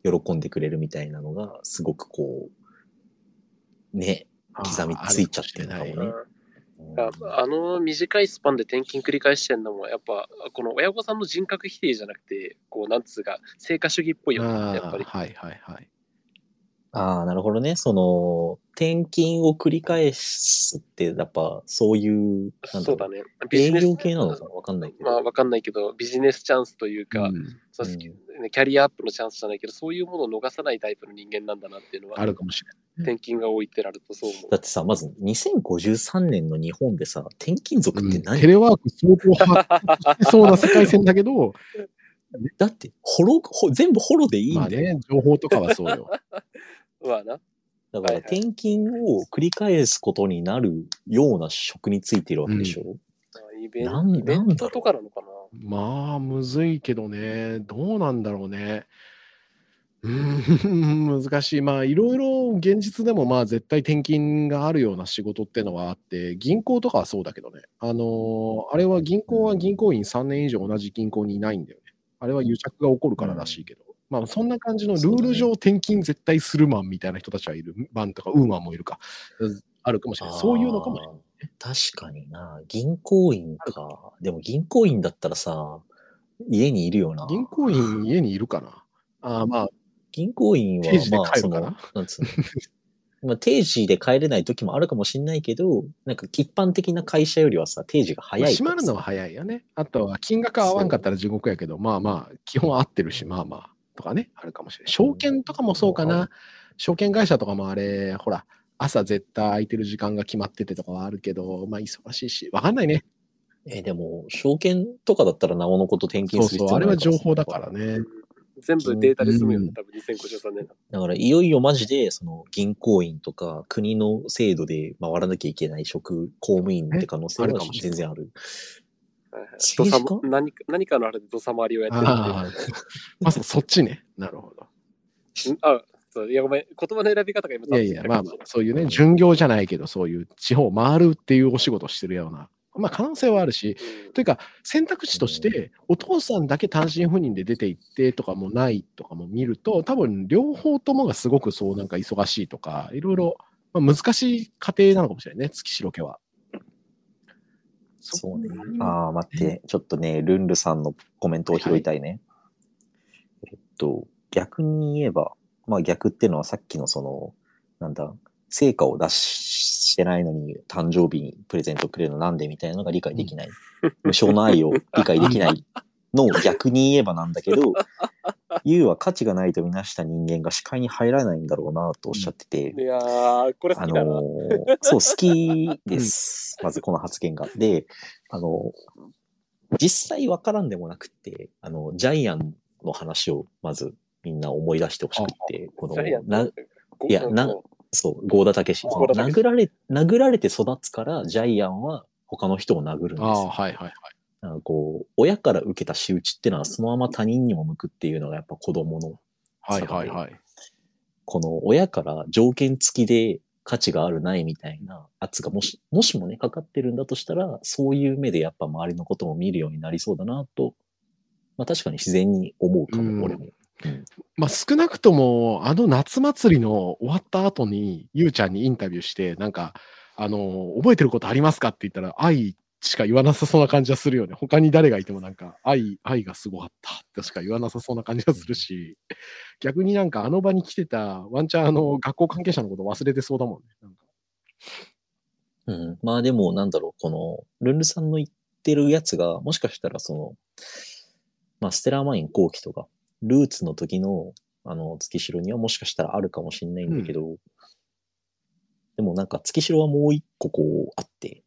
喜んでくれるみたいなのが、すごくこう、ね、刻みついちゃってるのかもねあの短いスパンで転勤繰り返してんのも、やっぱ、この親御さんの人格否定じゃなくて、こう、なんつうか、成果主義っぽいよね、やっぱりはいはいはい。ああ、なるほどね。その、転勤を繰り返すって、やっぱ、そういう、なんだろうそうだね。ビジネス営業系なのかな？わかんないけど。まあ、わかんないけど、ビジネスチャンスというか、うんそううんねキャリアアップのチャンスじゃないけど、そういうものを逃さないタイプの人間なんだなっていうのは、あるかもしれない。転勤が多いってなるとそう思う。だってさ、まず2053年の日本でさ、転勤族ってうん何、テレワーク相当発してそうな世界線だけど、だって、ホロ、ほ全部ホロでいいんまあだよ。ね、情報とかはそうよ。まあな。だから、転勤を繰り返すことになるような職についているわけでしょ、イベなんンイベントとかなのかな？まあ、むずいけどね、どうなんだろうね。うーん、難しい。まあ、いろいろ現実でも、まあ、絶対転勤があるような仕事ってのはあって、銀行とかはそうだけどね。あのーあれは銀行は銀行員3年以上同じ銀行にいないんだよね。あれは癒着が起こるかららしいけど。まあ、そんな感じのルール上転勤絶対するマンみたいな人たちはいる。マンとかウーマンもいるか。あるかもしれない。そういうのかもしれない。確かにな。銀行員か。でも銀行員だったらさ、家にいるよな。銀行員家にいるかなああ、まあ、銀行員は定時でまあ、その帰るかな、なんつうの。まあ、定時で帰れない時もあるかもしれないけど、なんか一般的な会社よりはさ、定時が早い閉まるのは早いよね。あとは金額合わんかったら地獄やけど、まあまあ、基本合ってるし、まあまあ、とかね、あるかもしれない。証券とかもそうかな。証券会社とかもあれ、ほら、朝絶対空いてる時間が決まっててとかはあるけど、まあ忙しいし、わかんないね。え、でも、証券とかだったらなおのこと転そうそう、勤する必要あれは情報だから。ね。全部データで済むよね、うん多分2053年だ。だから、いよいよマジで、その、銀行員とか、国の制度で回らなきゃいけない職、公務員って可能性はあるかもしれない全然ある。はいはい政治家？土佐何か何かのあれで土佐回りをやってるああ、まあそそっちね。なるほど。あ、そう、いや、ごめん。言葉の選び方が今、いやいや、まあまあ、そういうね、巡業じゃないけど、そういう地方を回るっていうお仕事をしてるような、まあ可能性はあるし、うんというか、選択肢として、お父さんだけ単身赴任で出て行ってとかもないとかも見ると、多分両方ともがすごくそうなんか忙しいとか、いろいろ、まあ、難しい家庭なのかもしれないね、月白家は。そうねこ。ああ、待って、ちょっとね、ルンルさんのコメントを拾いたいね。えっと、逆に言えば、まあ逆っていうのはさっきのその、なんだ、成果を出してないのに誕生日にプレゼントくれるのなんでみたいなのが理解できない。無償の愛を 理解できないのを逆に言えばなんだけど、ユウは価値がないとみなした人間が視界に入らないんだろうなとおっしゃってて、いやー、これ好あきだな。のーそう、好きです。まずこの発言が。で、あの、実際わからんでもなくって、あの、ジャイアンの話をまずみんな思い出してほしくって、このな、ごいやなこそう、ゴーダタケシ。その郷田武史殴られ、殴られて育つから、ジャイアンは他の人を殴るんですああ、よ。はいはいはい。なんかこう、親から受けた仕打ちっていうのはそのまま他人にも向くっていうのがやっぱ子供のはいはいはい。この親から条件付きで価値があるないみたいな圧がもし、もしもね、かかってるんだとしたら、そういう目でやっぱ周りのことも見るようになりそうだなと、まあ確かに自然に思うかうんも、俺も。まあ少なくとも、あの夏祭りの終わった後に、ゆうちゃんにインタビューして、なんか、あの、覚えてることありますかって言ったら、愛しか言わなさそうな感じはするよね。他に誰がいてもなんか、愛、愛がすごかったってしか言わなさそうな感じがするし、逆になんかあの場に来てたワンチャンあの学校関係者のこと忘れてそうだもんね。なんかうん。まあでも、なんだろう、この、ルンルさんの言ってるやつが、もしかしたらその、まあ、ステラーマイン後期とか、ルーツの時の、あの、月城にはもしかしたらあるかもしれないんだけど、でもなんか月城はもう一個こうあって、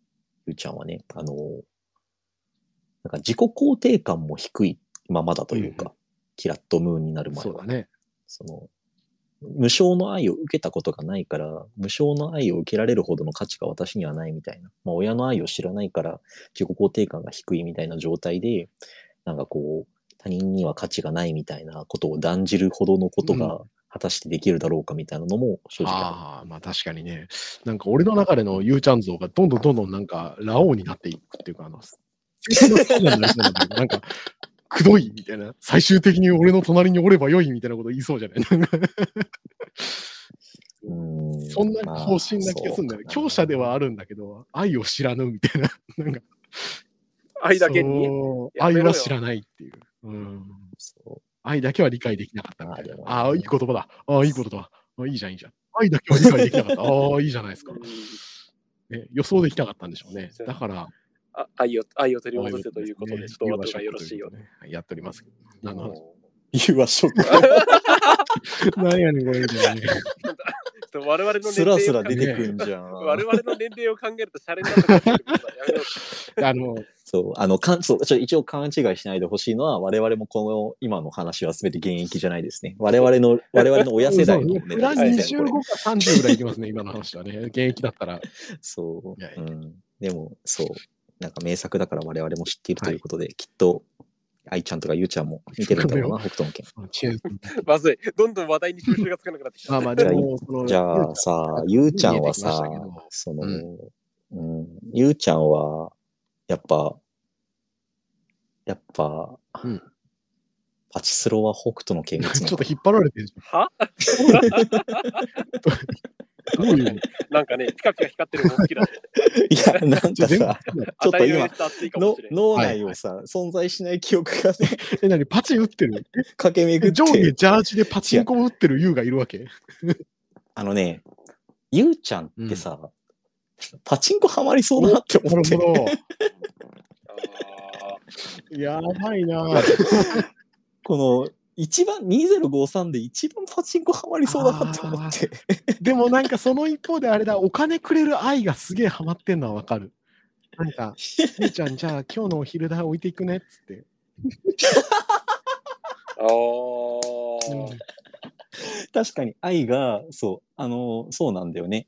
ゆうちゃんはね、あの、なんか自己肯定感も低いままだというか、うんキラットムーンになる前は。そうだね。その、無償の愛を受けたことがないから、無償の愛を受けられるほどの価値が私にはないみたいな。まあ、親の愛を知らないから、自己肯定感が低いみたいな状態で、なんかこう、他人には価値がないみたいなことを断じるほどのことうが果たしてできるだろうかみたいなのも正直あああ、まあ確かにね。なんか俺の中でのゆうちゃん像がどんどんどんどんなんか、ラオウになっていくっていうか、あの、なんか、くどいみたいな。最終的に俺の隣におればよいみたいなこと言いそうじゃない？なんそんな方針な気がするんだよね。強者ではあるんだけど、愛を知らぬみたいな。なんか、愛だけに。愛は知らないっていう。うん、そう愛だけは理解できなかったみたいなあああ、いい言葉だ。ああ、いいことだ。あいいじゃん、いいじゃん。愛だけは理解できなかった。ああ、いいじゃないですか。ね、予想できなかったんでしょうね。だから、あ愛を愛を取り戻せということで、ちょっと終わった方がよろしいよね。ね。やっておりますけど。何の話言うはショック。何やねん、これ 我々の年スラスラ齢を考え出てくんじゃん。我々の年齢を考えるとシャレになってくあの、そう、あの、かん、そう、ちょ、一応勘違いしないでほしいのは、我々もこの、今の話は全て現役じゃないですね。我々の、我々の親世代のね、これ。25か30ぐらいいきますね、今の話はね。現役だったら。そう。いやいうやん。でも、そう。なんか名作だから我々も知っているということで、きっと、愛ちゃんとかゆうちゃんも見てるんだろうな、北斗の拳。チェーン まずい。どんどん話題に収集がつかなくなってきた。まあまあ、でも、そのじゃあさ、ゆうちゃんはさその、ううん、ゆうちゃんは、やっぱ、やっぱ、うん。パチスロは北斗の剣 ちょっと引っ張られてるじはゃん。どういう？なんかね、ピカピカ光ってるの好きだね。いや、なんか全さ、ちょっと今の。脳内をさ、存在しない記憶がね、え、何？パチ打ってる？駆け巡上下って、ジャージでパチンコ打ってる優がいるわけ？あのね、ゆうちゃんってさ、パチンコハマりそうだなって思ってなる、ほど。あやばいなこの、一番、2053で一番パチンコハマりそうだなって思って。でもなんかその一方であれだ、お金くれる愛がすげえハマってんのはわかる。なんか、ゆうちゃん、じゃあ今日のお昼代置いていくねっつって。ーあー。確かに愛が、そう、あの、そうなんだよね。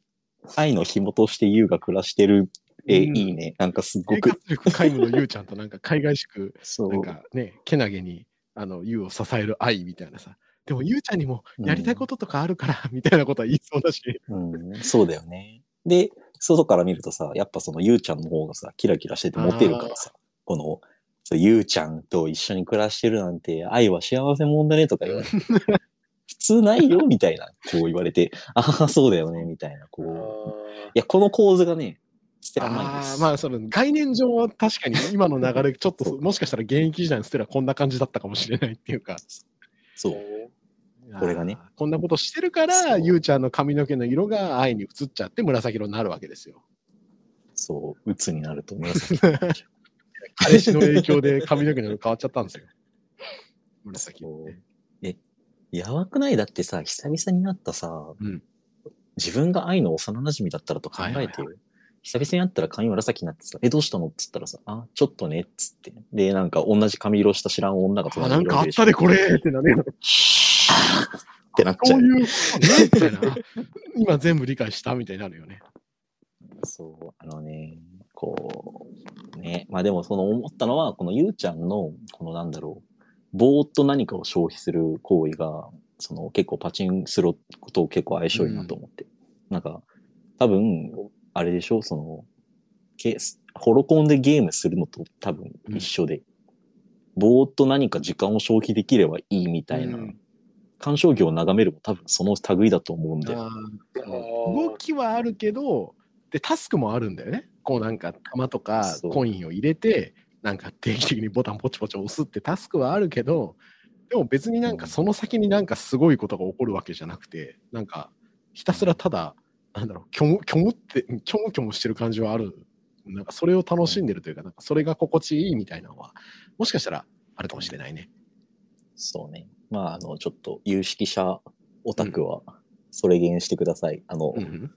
愛の紐として優が暮らしてる、え、うん。いいね。なんかすごく。生活、力皆無のゆうちゃんとなんか海外しく、そう。なんかね、けなげに、あの、ゆうを支える愛みたいなさ。でもゆうちゃんにもやりたいこととかあるから、みたいなことは言いそうだし。うん、そうだよね。で、外から見るとさ、やっぱそのゆうちゃんの方がさ、キラキラしててモテるからさ、この、ゆうちゃんと一緒に暮らしてるなんて、愛は幸せもんだねとか言われて、普通ないよみたいな、こう言われて、ああ、そうだよね、みたいな、こう。いや、この構図がね、捨てらんないんでああ、す。まあ、その概念上は確かに今の流れ、ちょっともしかしたら現役時代のステラこんな感じだったかもしれないっていうか。そう。これがね。こんなことしてるから、ゆうちゃんの髪の毛の色が愛に移っちゃって紫色になるわけですよ。そう、鬱になると紫になっちゃう。彼氏の影響で髪の毛の色変わっちゃったんですよ。紫。え、やばくない？だってさ、久々に会ったさ、うん自分が愛の幼馴染だったらと考えてよ。はいはいは久々に会ったら髪紫になってさ、え、どうしたの？っつったらさ、あ、ちょっとね、っつって。で、なんか同じ髪色した知らん女があ、隣なんかあっにいるわけでしょたでこれってなるよ。ってなっちゃう。こういうことねみたいな。今全部理解したみたいになるよね。そう、あのね、こう、ね、まあでもその思ったのは、このゆうちゃんの、このなんだろう、ぼーっと何かを消費する行為が、その結構パチンスロと結構相性いいなと思って。なんか、多分、あれでしょ？その、ケース、ホロコンでゲームするのと多分一緒で、ぼーっと何か時間を消費できればいいみたいな、うん鑑賞業を眺めるも多分その類だと思うんだよ。ああー動ーきはあるけど、で、タスクもあるんだよね。こうなんか、玉とかコインを入れて、なんか定期的にボタンポチポチ押すってタスクはあるけど、でも別になんかその先になんかすごいことが起こるわけじゃなくて、なんかひたすらただ、なんだろう、きょむ、きょむって、きょむきょむしてる感じはある。なんかそれを楽しんでるというか、なんかそれが心地いいみたいなのは、もしかしたらあるかもしれないね。そうね。まあ、あの、ちょっと有識者オタクは、それ言してください。あの、うん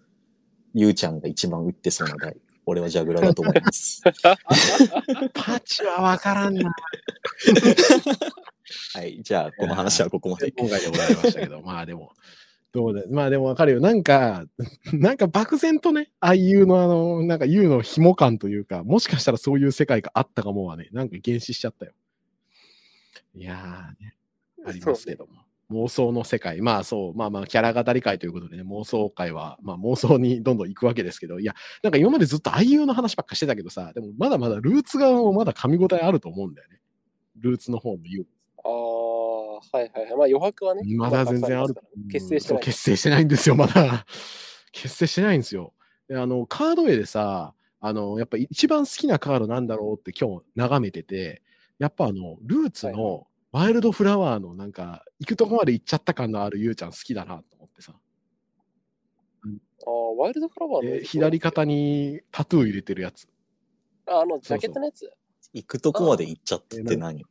ゆうちゃんが一番打ってそうな台。俺はジャグラーだと思います。パチはわからんな。はい。じゃあ、この話はここまで。今回でございましたけど、まあでも、どうだ、まあでもわかるよ。なんか、なんか漠然とね、ああいうのあの、なんか U の紐感というか、もしかしたらそういう世界があったかもはね、なんか原始しちゃったよ。いやーね、ありますけども。妄想の世界。まあそう、まあまあ、キャラ語り会ということでね、妄想会は、まあ妄想にどんどん行くわけですけど、いや、なんか今までずっと IU の話ばっかしてたけどさ、でもまだまだルーツ側もまだ噛み応えあると思うんだよね。ルーツの方の U。ああ、はいはいはい。まあ余白はね。まだ全然ある。結成してない。結成してないんですよ、まだ。結成してないんですよ。であの、カード絵でさ、あの、やっぱ一番好きなカードなんだろうって今日眺めてて、やっぱあの、ルーツはいのワイルドフラワーのなんか、行くとこまで行っちゃった感のあるゆうちゃん好きだなと思ってさ。ああ、ワイルドフラワーので、左肩にタトゥー入れてるやつ。ああの、ジャケットのやつ？行くとこまで行っちゃってって何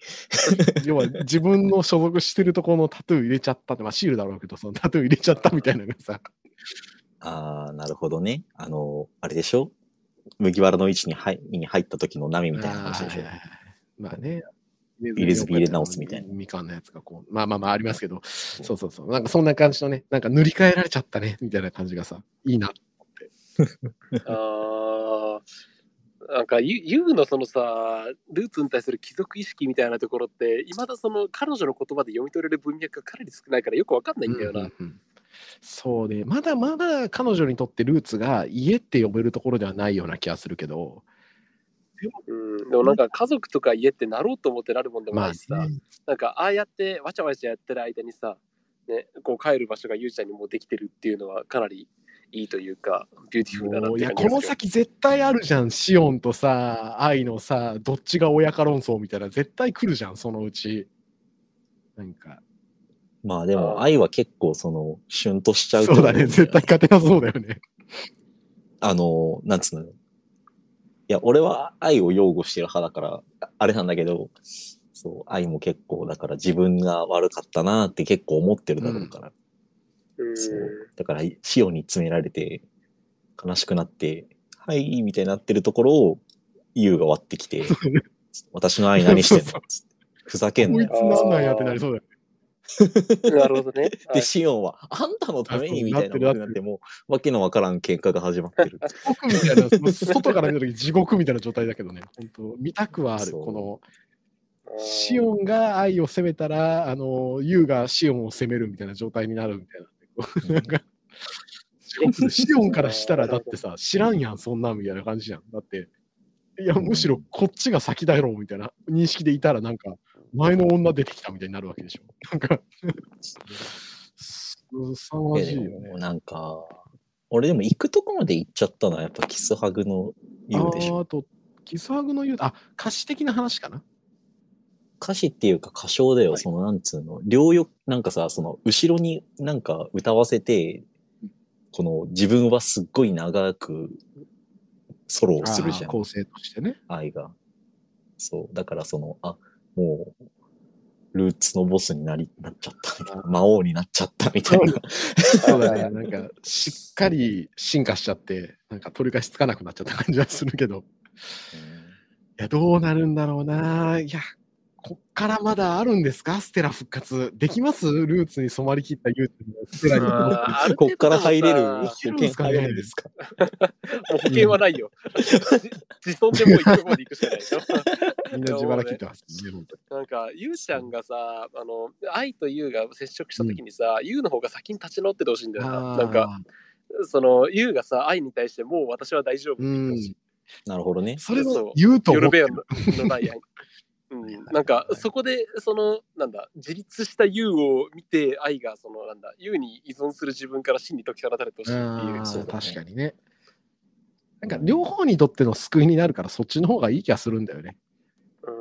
要は自分の所属してるところのタトゥー入れちゃったって、まあシールだろうけど、そのタトゥー入れちゃったみたいなのがさ、ああ、なるほどね。あの、あれでしょ？麦わらの位置に入に入った時の波みたいな話でしょ？まあね。入れ墨入れ直すみたいなみかんのやつがこう、まあまあまあありますけど、そうそうそう。なんかそんな感じのね、なんか塗り替えられちゃったね、みたいな感じがさ、いいな。ああ、なんかユ、ユウのそのさ、ルーツに対する貴族意識みたいなところって、いまだその彼女の言葉で読み取れる文脈がかなり少ないからよくわかんないんだよな。うんうんうんそうね、まだまだ彼女にとってルーツが家って呼べるところではないような気がするけど、うん、でもなんか家族とか家ってなろうと思ってなるもんでもまあないしさ、ね、なんかああやってわちゃわちゃやってる間にさ、ね、こう帰る場所がゆうちゃんにもうできてるっていうのはかなりいいというか、ビューティフルだなっていやこの先絶対あるじゃん、シオンとさ、愛のさ、どっちが親か論争みたいな、絶対来るじゃん、そのうち。なんか、まあでも、愛は結構その、シュンとしちゃうとそうだね、絶対勝てなそうだよね。あの、なんつうの。いや、俺は愛を擁護してる派だから、ああれなんだけど、そう、愛も結構、だから自分が悪かったなって結構思ってるだろうから。うんそうだから、シオンに詰められて、悲しくなって、はい、みたいになってるところを、ユウが割ってきて、私の愛何してんのふざけんこないよ。つなんなんやってなりそうだよね。なるほどね。はで、いシオンは、あんたのためにみたいなことになってるなって、もう、わけのわからん喧嘩が始まってる。僕みたいな、外から見たとき地獄みたいな状態だけどね、本当見たくはある。この、シオンが愛を攻めたら、あの、ユウがシオンを攻めるみたいな状態になるみたいな。なんか シオンからしたら、だってさ、知らんやん、そんなんみたいな感じじゃん。だって、いや、むしろこっちが先だろうみたいな認識でいたら、なんか、前の女出てきたみたいになるわけでしょ。なんか、すさまじいよね。なんか、俺でも行くとこまで行っちゃったのはやっぱキスハグの言うでしょ。あと、キスハグの言う、あ、歌詞的な話かな。歌詞っていうか歌唱だよ、はいそのなんつうの、両翼、なんかさ、その後ろになんか歌わせて、この自分はすっごい長くソロをするじゃん、構成としてね。愛が。そう。だからその、あ、もう、ルーツのボスになり、なっちゃったみたいな。魔王になっちゃったみたいな。そうだね。なんか、しっかり進化しちゃって、なんか取り返しつかなくなっちゃった感じはするけど。いや、どうなるんだろうな。いや、こっからまだあるんですか？ステラ復活。できます？ルーツに染まりきったユーチューステラに。こっから入れるさ保険入るんですか？もう保険はないよ。自尊でもう行くまで行くしかないでしょ。みんな自腹切ってますね。なんか、ゆうちゃんがさ、あの、愛とゆうが接触した時にさ、ゆうの方が先に立ち直っててほしいんだよな。なんか、、その、ゆうがさ、愛に対してもう私は大丈夫ってう言ってほしいん。なるほどね。それを言うと思ってるヨルベアののない愛。うん、なんかそこでそのなんだ自立したユウを見て愛がそのなんだユウに依存する自分から真に解き放たれてほしいっていうそう確かにね。なんか両方にとっての救いになるからそっちの方がいい気がするんだよね。うん、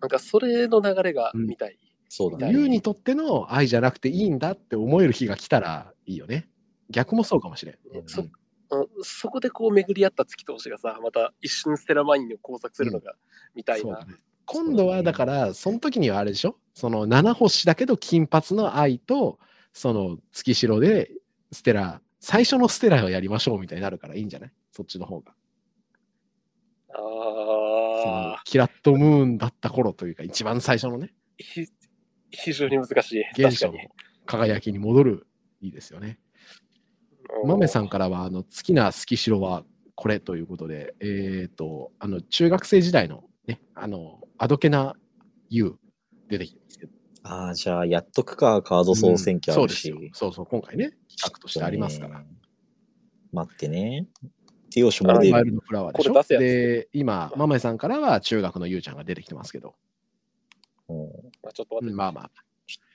なんかそれの流れが見たい、そうだね。ユウにとっての愛じゃなくていいんだって思える日が来たらいいよね。逆もそうかもしれん。うん。そうん。そこでこう巡り合った月と星がさまた一瞬ステラマインを工作するのが見たいな、そうだね今度はだから、その時にはあれでしょ？その七星だけど金髪の愛と、その月城でステラ、最初のステラをやりましょうみたいになるからいいんじゃない？そっちの方が。そのあキラットムーンだった頃というか、一番最初のね、非常に難しい。原初の輝きに戻る、いいですよね。豆さんからは、あの、好きな月城はこれということで、えっ、と、あの、中学生時代のね、あの、あどけな U 出てきてますけど。ああ、じゃあ、やっとくか、カード総選挙あるし。そうですよ。そうそう、今回ね、企画としてありますから。ね。待ってね。手押しあも出る。ワイルドフラワーでしょ？これ出すやつで、今、ママイさんからは中学のゆうちゃんが出てきてますけど、うんまあ、ちょっと待って、うんまあまあ、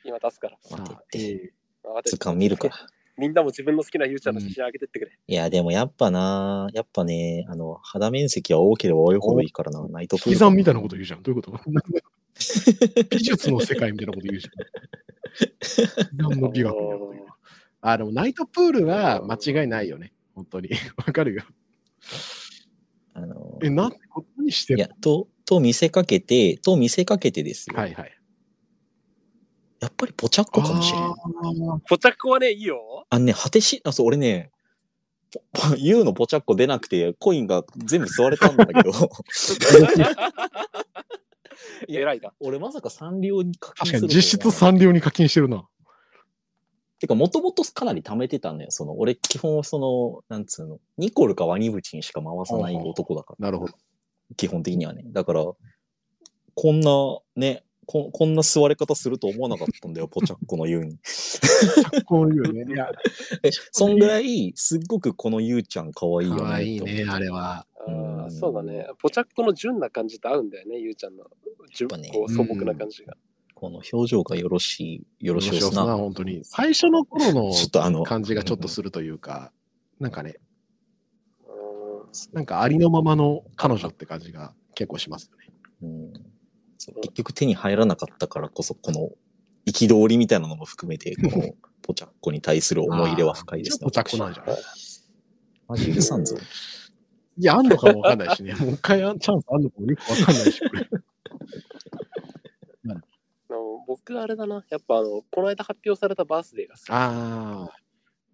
今出すからさあ待ってえまあ待って図鑑見るか。みんなも自分の好きなゆうちゃんの写真あげてってくれ。いや、でもやっぱな、やっぱね、あの、肌面積は多ければ多いほどいいからな、ナイトー、引き算みたいなこと言うじゃん。どういうこと？美術の世界みたいなこと言うじゃん。何の美学みたいなこと言う。あ、でもナイトプールは間違いないよね。本当に。わかるよ。あの、え、なんてことにしてるいや、と、と見せかけて、と見せかけてですよ。はいはい。やっぱりポチャッコかもしれん。ポチャッコはね、いいよ。あのね、果てし、あ、そう、俺ね、U のポチャッコ出なくて、コインが全部吸われたんだけど、いや偉いな。俺まさかサンリオに課金確かにするとは実質サンリオに課金してるな。てか、もともとかなり貯めてたのよ。その、俺基本その、なんつうの、ニコルかワニブチにしか回さない男だから。なるほど。基本的にはね。だから、こんなね、ここんな座り方すると思わなかったんだよ、ポチャッコのユウに。こういうよね。いや、え、そんぐらい、すっごくこのユウちゃん可愛いよね。かわいね、あれは。そうだね。ポチャッコの純な感じと合うんだよね、ゆうちゃんの。純ねこう素朴な感じが。この表情がよろしい、よろしいですな、な。本当に。最初の頃の ちょっとあの、感じがちょっとするというか、なんかね、うんなんかありのままの彼女って感じが結構しますよね。うんそう結局手に入らなかったからこそ、この憤りみたいなのも含めて、このポチャッコに対する思い入れは深いですね。ポチャッコなんじゃない？マジ許さんぞ。いや、あんのかもわかんないしね。もう一回あんチャンスあんのかもよくわかんないし、これ。あの僕あれだな。やっぱあの、この間発表されたバースデーが好き。ああ、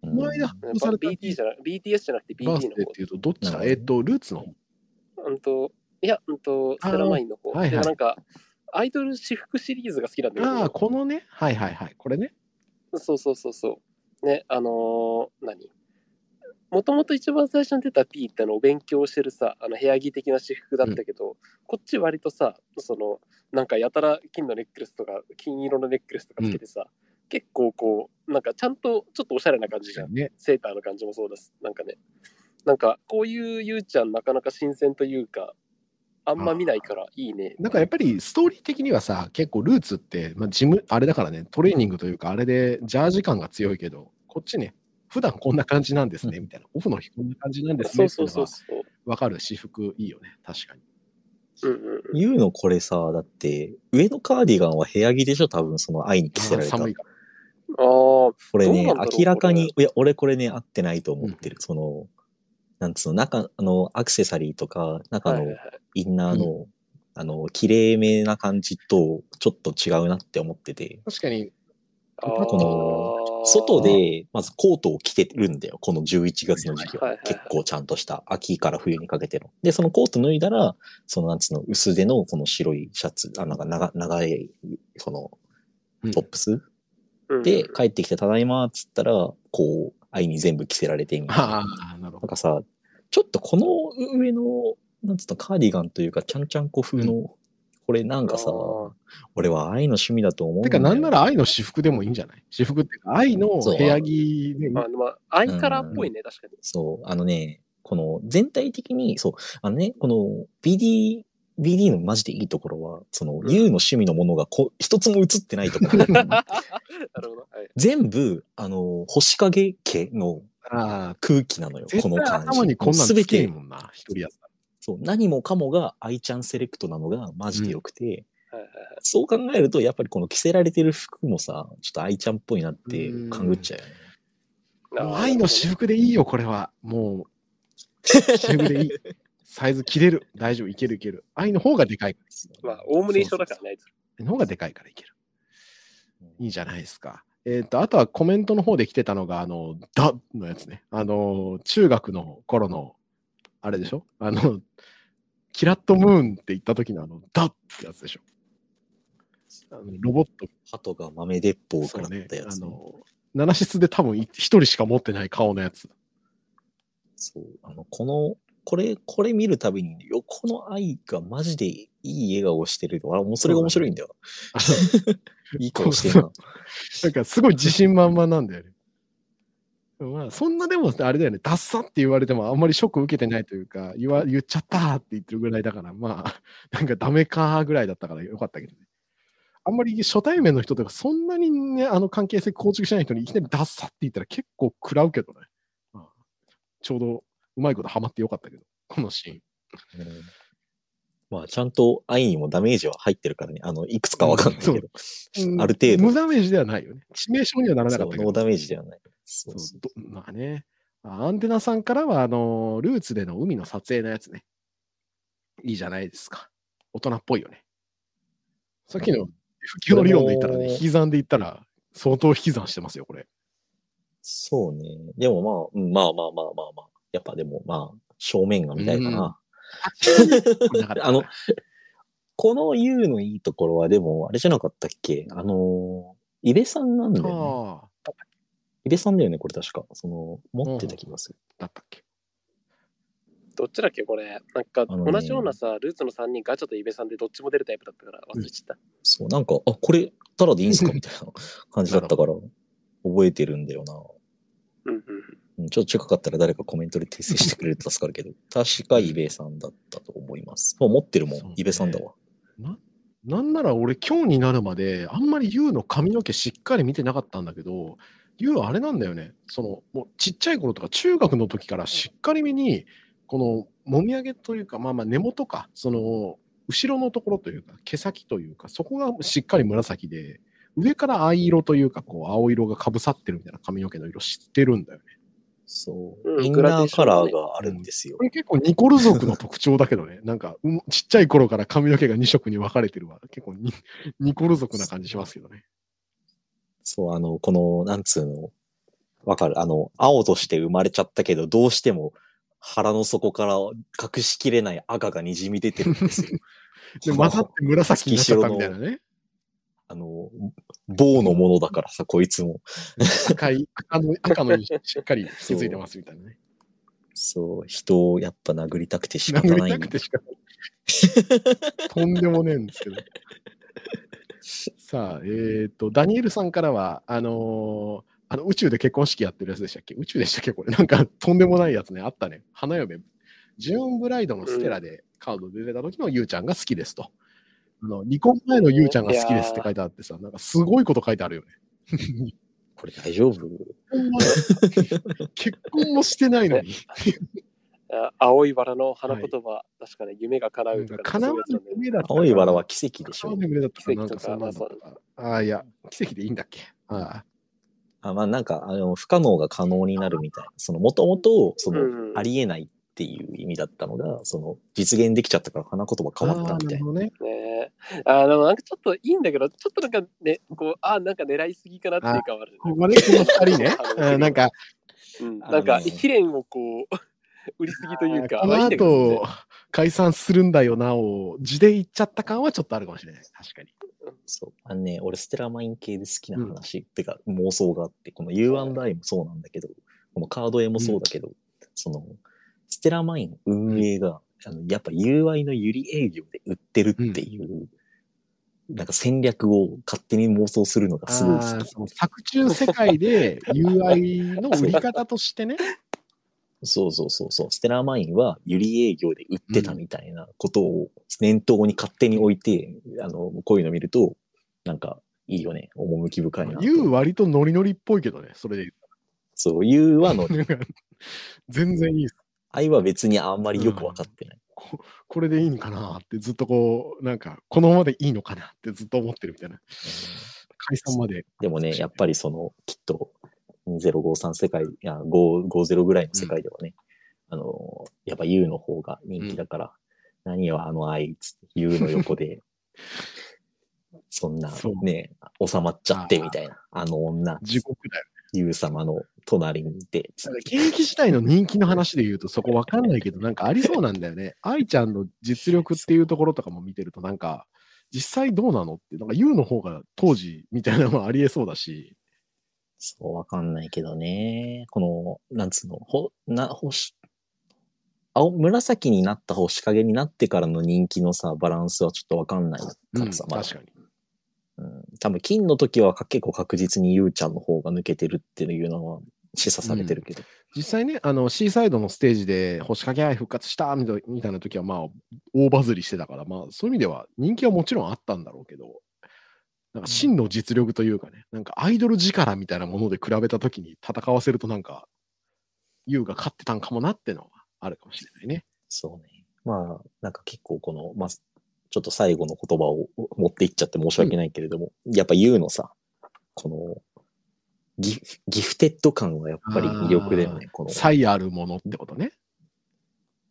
うんこの間発やっぱ表された BT じゃな BTS じゃなくてバー BT の方スデーって。いうと、どっちだ？えっと、ルーツの方？うんと、いや、うんと、あーセラマインの方。はいはいでもなんか、アイドル私服シリーズが好きなんだけど。ああ、このね、はいはいはい。これね。そうそうそうそう。ね、あのー何？もともと一番最初に出た P ってのお勉強してるさ、あの部屋着的な私服だったけど、こっち割とさ、その、なんかやたら金のネックレスとか、金色のネックレスとかつけてさ、結構こう、なんかちゃんとちょっとおしゃれな感じじゃん。ね。セーターの感じもそうです。なんかね、なんかこういうゆうちゃんなかなか新鮮というか、あんま見ないからいいね。なんかやっぱりストーリー的にはさ、結構ルーツって、まあ、ジム、あれだからね、トレーニングというか、あれでジャージ感が強いけど、こっちね、普段こんな感じなんですね、みたいな。オフの日こんな感じなんですね。そうそうそうそう。わかる私服いいよね、確かに。うんうんのこれさ、だって、上のカーディガンは部屋着でしょ多分その愛に着せられた。ああ、これね明らかに、いや、俺これね、合ってないと思ってる。その、なんつうの、中、あの、アクセサリーとか、中のはいはい。はいインナーの、あの、綺麗めな感じと、ちょっと違うなって思ってて、確かに、この、外で、まずコートを着てるんだよ。この11月の時期は。はいはいはい結構ちゃんとした、秋から冬にかけての。で、そのコート脱いだら、そのなんつうの、薄手のこの白いシャツ、あ、なんか長長い、その、うん。トップス、うん。で、帰ってきて、ただいま、っつったら、こう、愛に全部着せられてみたいな。なんかさ、ちょっとこの上の、なんつうの、カーディガンというか、ちゃんちゃんこ風の、これなんかさ俺は愛の趣味だと思うんてか。なんなら愛の私服でもいいんじゃない？私服っていうか、愛の部屋着でいい？あまあ、アイカラーっぽいね、確かに。そう、あのね、この全体的に、そう、あのね、この BD、BD のマジでいいところは、その、うん U の趣味のものがこ一つも映ってないところ。なるほど。はい、全部、あの、星影家のああ、空気なのよ、この感じ。頭にこんなんすべつもんな、一人やったら。そう、何もかもが愛ちゃんセレクトなのがマジで良くて、はいはいそう考えると、やっぱりこの着せられてる服もさ、ちょっと愛ちゃんっぽいなって勘ぐっちゃうよね。愛の私服でいいよ、これは。もう、私服でいい。サイズ切れる。大丈夫、いけるいける。愛の方がでかいかまあ、おおむね一緒だからね。の方がでかいからいける。いいじゃないですか。えっ、と、あとはコメントの方で来てたのが、あの、ダのやつね。あの、中学の頃の、あれでしょ？あの、キラットムーンって言った時のあの、ダってやつでしょ？あのロボット鳩が豆鉄砲を食らねたやつ、ねあの、七室で多分い一人しか持ってない顔のやつ。そう。あの、この、これ、これ見るたびに、横の愛がマジでいい笑顔をしてる。あれ、もうそれが面白いんだよ。いい顔してるな。なんかすごい自信満々なんだよね。まあ、そんなでもあれだよね、ダッサって言われてもあんまりショック受けてないというか、言わ言っちゃったーって言ってるぐらいだから、まあ、なんかダメかーぐらいだったからよかったけどね。あんまり初対面の人とか、そんなにね、あの関係性構築しない人にいきなりダッサって言ったら結構食らうけどね。まあちょうどうまいことハマってよかったけど、このシーン。うんまあ、ちゃんと愛にもダメージは入ってるからね。あの、いくつかわかんないけど。うんある程度無ダメージではないよね。致命傷にはならなかったノーダメージではない。そそううそうどまあね。あアンテナさんからは、あのルーツでの海の撮影のやつね。いいじゃないですか。大人っぽいよね。さっきの普及の理論で言ったらね、引き算で言ったら、相当引き算してますよ、これ。そうね。でもまあ、うんまあまあまあまあまあ。やっぱでもまあ、正面が見たいかな。あの、この U のいいところはでも、あれじゃなかったっけ？あの、イベさんなんだよね。ああ、イベさんだよね、これ確か。その、持ってた気がする。だったっけ？どっちだっけこれ？なんか同じようなさ、ルーツの3人、ガチャとイベさんでどっちも出るタイプだったから忘れちゃった。そう、なんか、あ、これ、ただでいいんすか？みたいな感じだったから、覚えてるんだよな。うんうんうんちょっと近かったら誰かコメントで訂正してくれると助かるけど、確かイベさんだったと思います。もう持ってるもん、ねイベさんだわ。ななんなら俺今日になるまであんまり YOU の髪の毛しっかり見てなかったんだけど YOU あれなんだよねそのもうちっちゃい頃とか中学の時からしっかりめにこのもみあげというかまあまあ根元かその後ろのところというか毛先というかそこがしっかり紫で上から藍色というかこう青色がかぶさってるみたいな髪の毛の色知ってるんだよねそう。うんインナーカラーがあるんですよこ。れ結構ニコル族の特徴だけどね。なんか、うんちっちゃい頃から髪の毛が2色に分かれてるわ。結構ニニコル族な感じしますけどね。そう、あの、この、なんつうの、わかる。あの、青として生まれちゃったけど、どうしても腹の底から隠しきれない赤が滲み出てるんですよ。で、混ざって紫になっちゃったみたいなね。あの、棒のものだからさ、こいつも。赤い、赤の、赤のにしっかり気づいてますみたいなね。そう、人をやっぱ殴りたくて仕方殴りないんだたくてしかない。とんでもねえんですけど。さあ、えっ、と、ダニエルさんからは、あのーあの宇宙で結婚式やってるやつでしたっけ？宇宙でしたっけ？これ。なんか、とんでもないやつね。あったね。花嫁。ジューンブライドのステラでカード出てた時のゆうちゃんが好きですと。あの離婚前のゆうちゃんが好きですって書いてあってさ、なんかすごいこと書いてあるよね。これ大丈夫？結婚もしてないのに。あ青いバラの花言葉、確かね、夢が叶うとか、叶わ夢だったか青いバラは奇跡でしょ夢だったなんかそんなんだったまか。ああ、いや、奇跡でいいんだっけ？ああまあなんか、あの、不可能が可能になるみたいな。その、もともと、その、うんありえないっていう意味だったのが、その、実現できちゃったから花言葉変わったみたいな。なるほどね。あでもなんかちょっといいんだけど、ちょっとなんかね、こう、あなんか狙いすぎかなっていうかはある。ここでこの二人ね なんか、なんか、試練をこう、売りすぎというか、この後、解散するんだよなを、字で言っちゃった感はちょっとあるかもしれない。確かに。そう。あのね、俺ステラマイン系で好きな話、ってか妄想があって、この U&I もそうなんだけど、このカード絵もそうだけど、その、ステラマイン運営が、あのやっぱ UI のユリ営業で売ってるっていう、なんか戦略を勝手に妄想するのがすごいあ好ーその作中世界で UI の売り方としてね。き。そうそうそうそう。ステラマインはユリ営業で売ってたみたいなことを念頭に勝手に置いて、あの、こういうの見ると、なんかいいよね。趣深いなと。U 割とノリノリっぽいけどね、それで言そう、U はのう、なんか全然いいです。愛は別にあんまりよくわかってない。ここれでいいんかなってずっとこう、なんか、このままでいいのかなってずっと思ってるみたいな。解散まで。でもね、やっぱりその、きっと、2053世界、いや、5 50ぐらいの世界ではね、あの、やっぱ U の方が人気だから、何よあの愛つって U の横で、そんなね、収まっちゃってみたいな、あの女、地獄だよ。U 様の隣にいて、現役時代の人気の話で言うとそこわかんないけど、なんかありそうなんだよね。愛ちゃんの実力っていうところとかも見てると、なんか、実際どうなのって、なんか U の方が当時みたいなのはありえそうだし、そう、わかんないけどね。この、なんつうの、ほ、な、星、青、紫になった星影になってからの人気のさ、バランスはちょっとわかんないかうん、らさ、まだ確かに。うん。多分、金の時はか結構確実にゆうちゃんの方が抜けてるっていうのは示唆されてるけど。実際ね、あの、シーサイドのステージで星影愛復活したみたいな時は、まあ、大バズりしてたから、まあ、そういう意味では人気はもちろんあったんだろうけど、なんか真の実力というかね、なんかアイドル力みたいなもので比べた時に戦わせるとなんか、優が勝ってたんかもなってのはあるかもしれないね。そうね。まあ、なんか結構この、まあ、ちょっと最後の言葉を持っていっちゃって申し訳ないけれども、やっぱゆうのさ、この、ギギフテッド感はやっぱり魅力だよね。この才あるものってことね。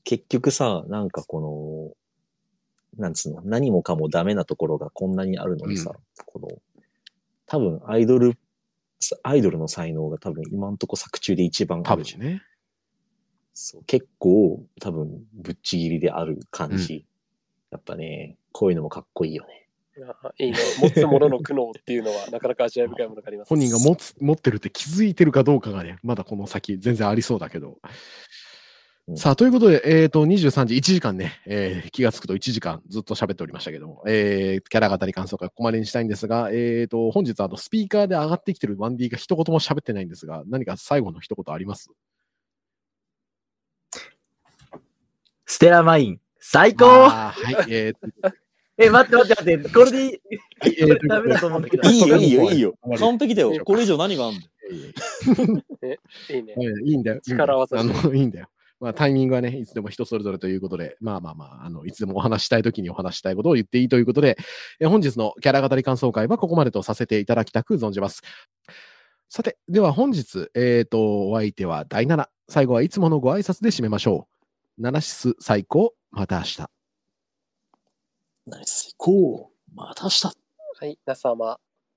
結局さ、なんかこの、なんつうの、何もかもダメなところがこんなにあるのにさ、この、多分アイドル、アイドルの才能が多分今んとこ作中で一番ある。多分ね。そう結構多分ぶっちぎりである感じ。やっぱね、こういうのもかっこいいよね。あいいね。持つものの苦悩っていうのは なかなか味わい深いものがあります。本人が持つ持ってるって気づいてるかどうかがね、まだこの先全然ありそうだけど。うんさあ、ということで、えっ、と、23時、1時間ね、えー気がつくと1時間ずっと喋っておりましたけども、えーキャラ語り感想会ここまでにしたいんですが、えっ、と、本日、あの、スピーカーで上がってきてる 1D が一言も喋ってないんですが、何か最後の一言あります？ステラマイン、最高はい、えーとえ、待って待って待って、これでいいえーとダメだと思うんだけど。いいよ、いいよ、いいよ完璧だよ。これ以上何があんのいいいいね。いいんだよ。いいんだよ力技あの、いいんだよ。まあ、タイミングはね、いつでも人それぞれということで、まあまあまあ、あの、いつでもお話したいときにお話したいことを言っていいということで、え本日のキャラ語り感想会はここまでとさせていただきたく存じます。さて、では本日、えっ、と、お相手は第7。最後はいつものご挨拶で締めましょう。ナナシス最高、また明日。ナイス、行こう。また明日。はい、皆様。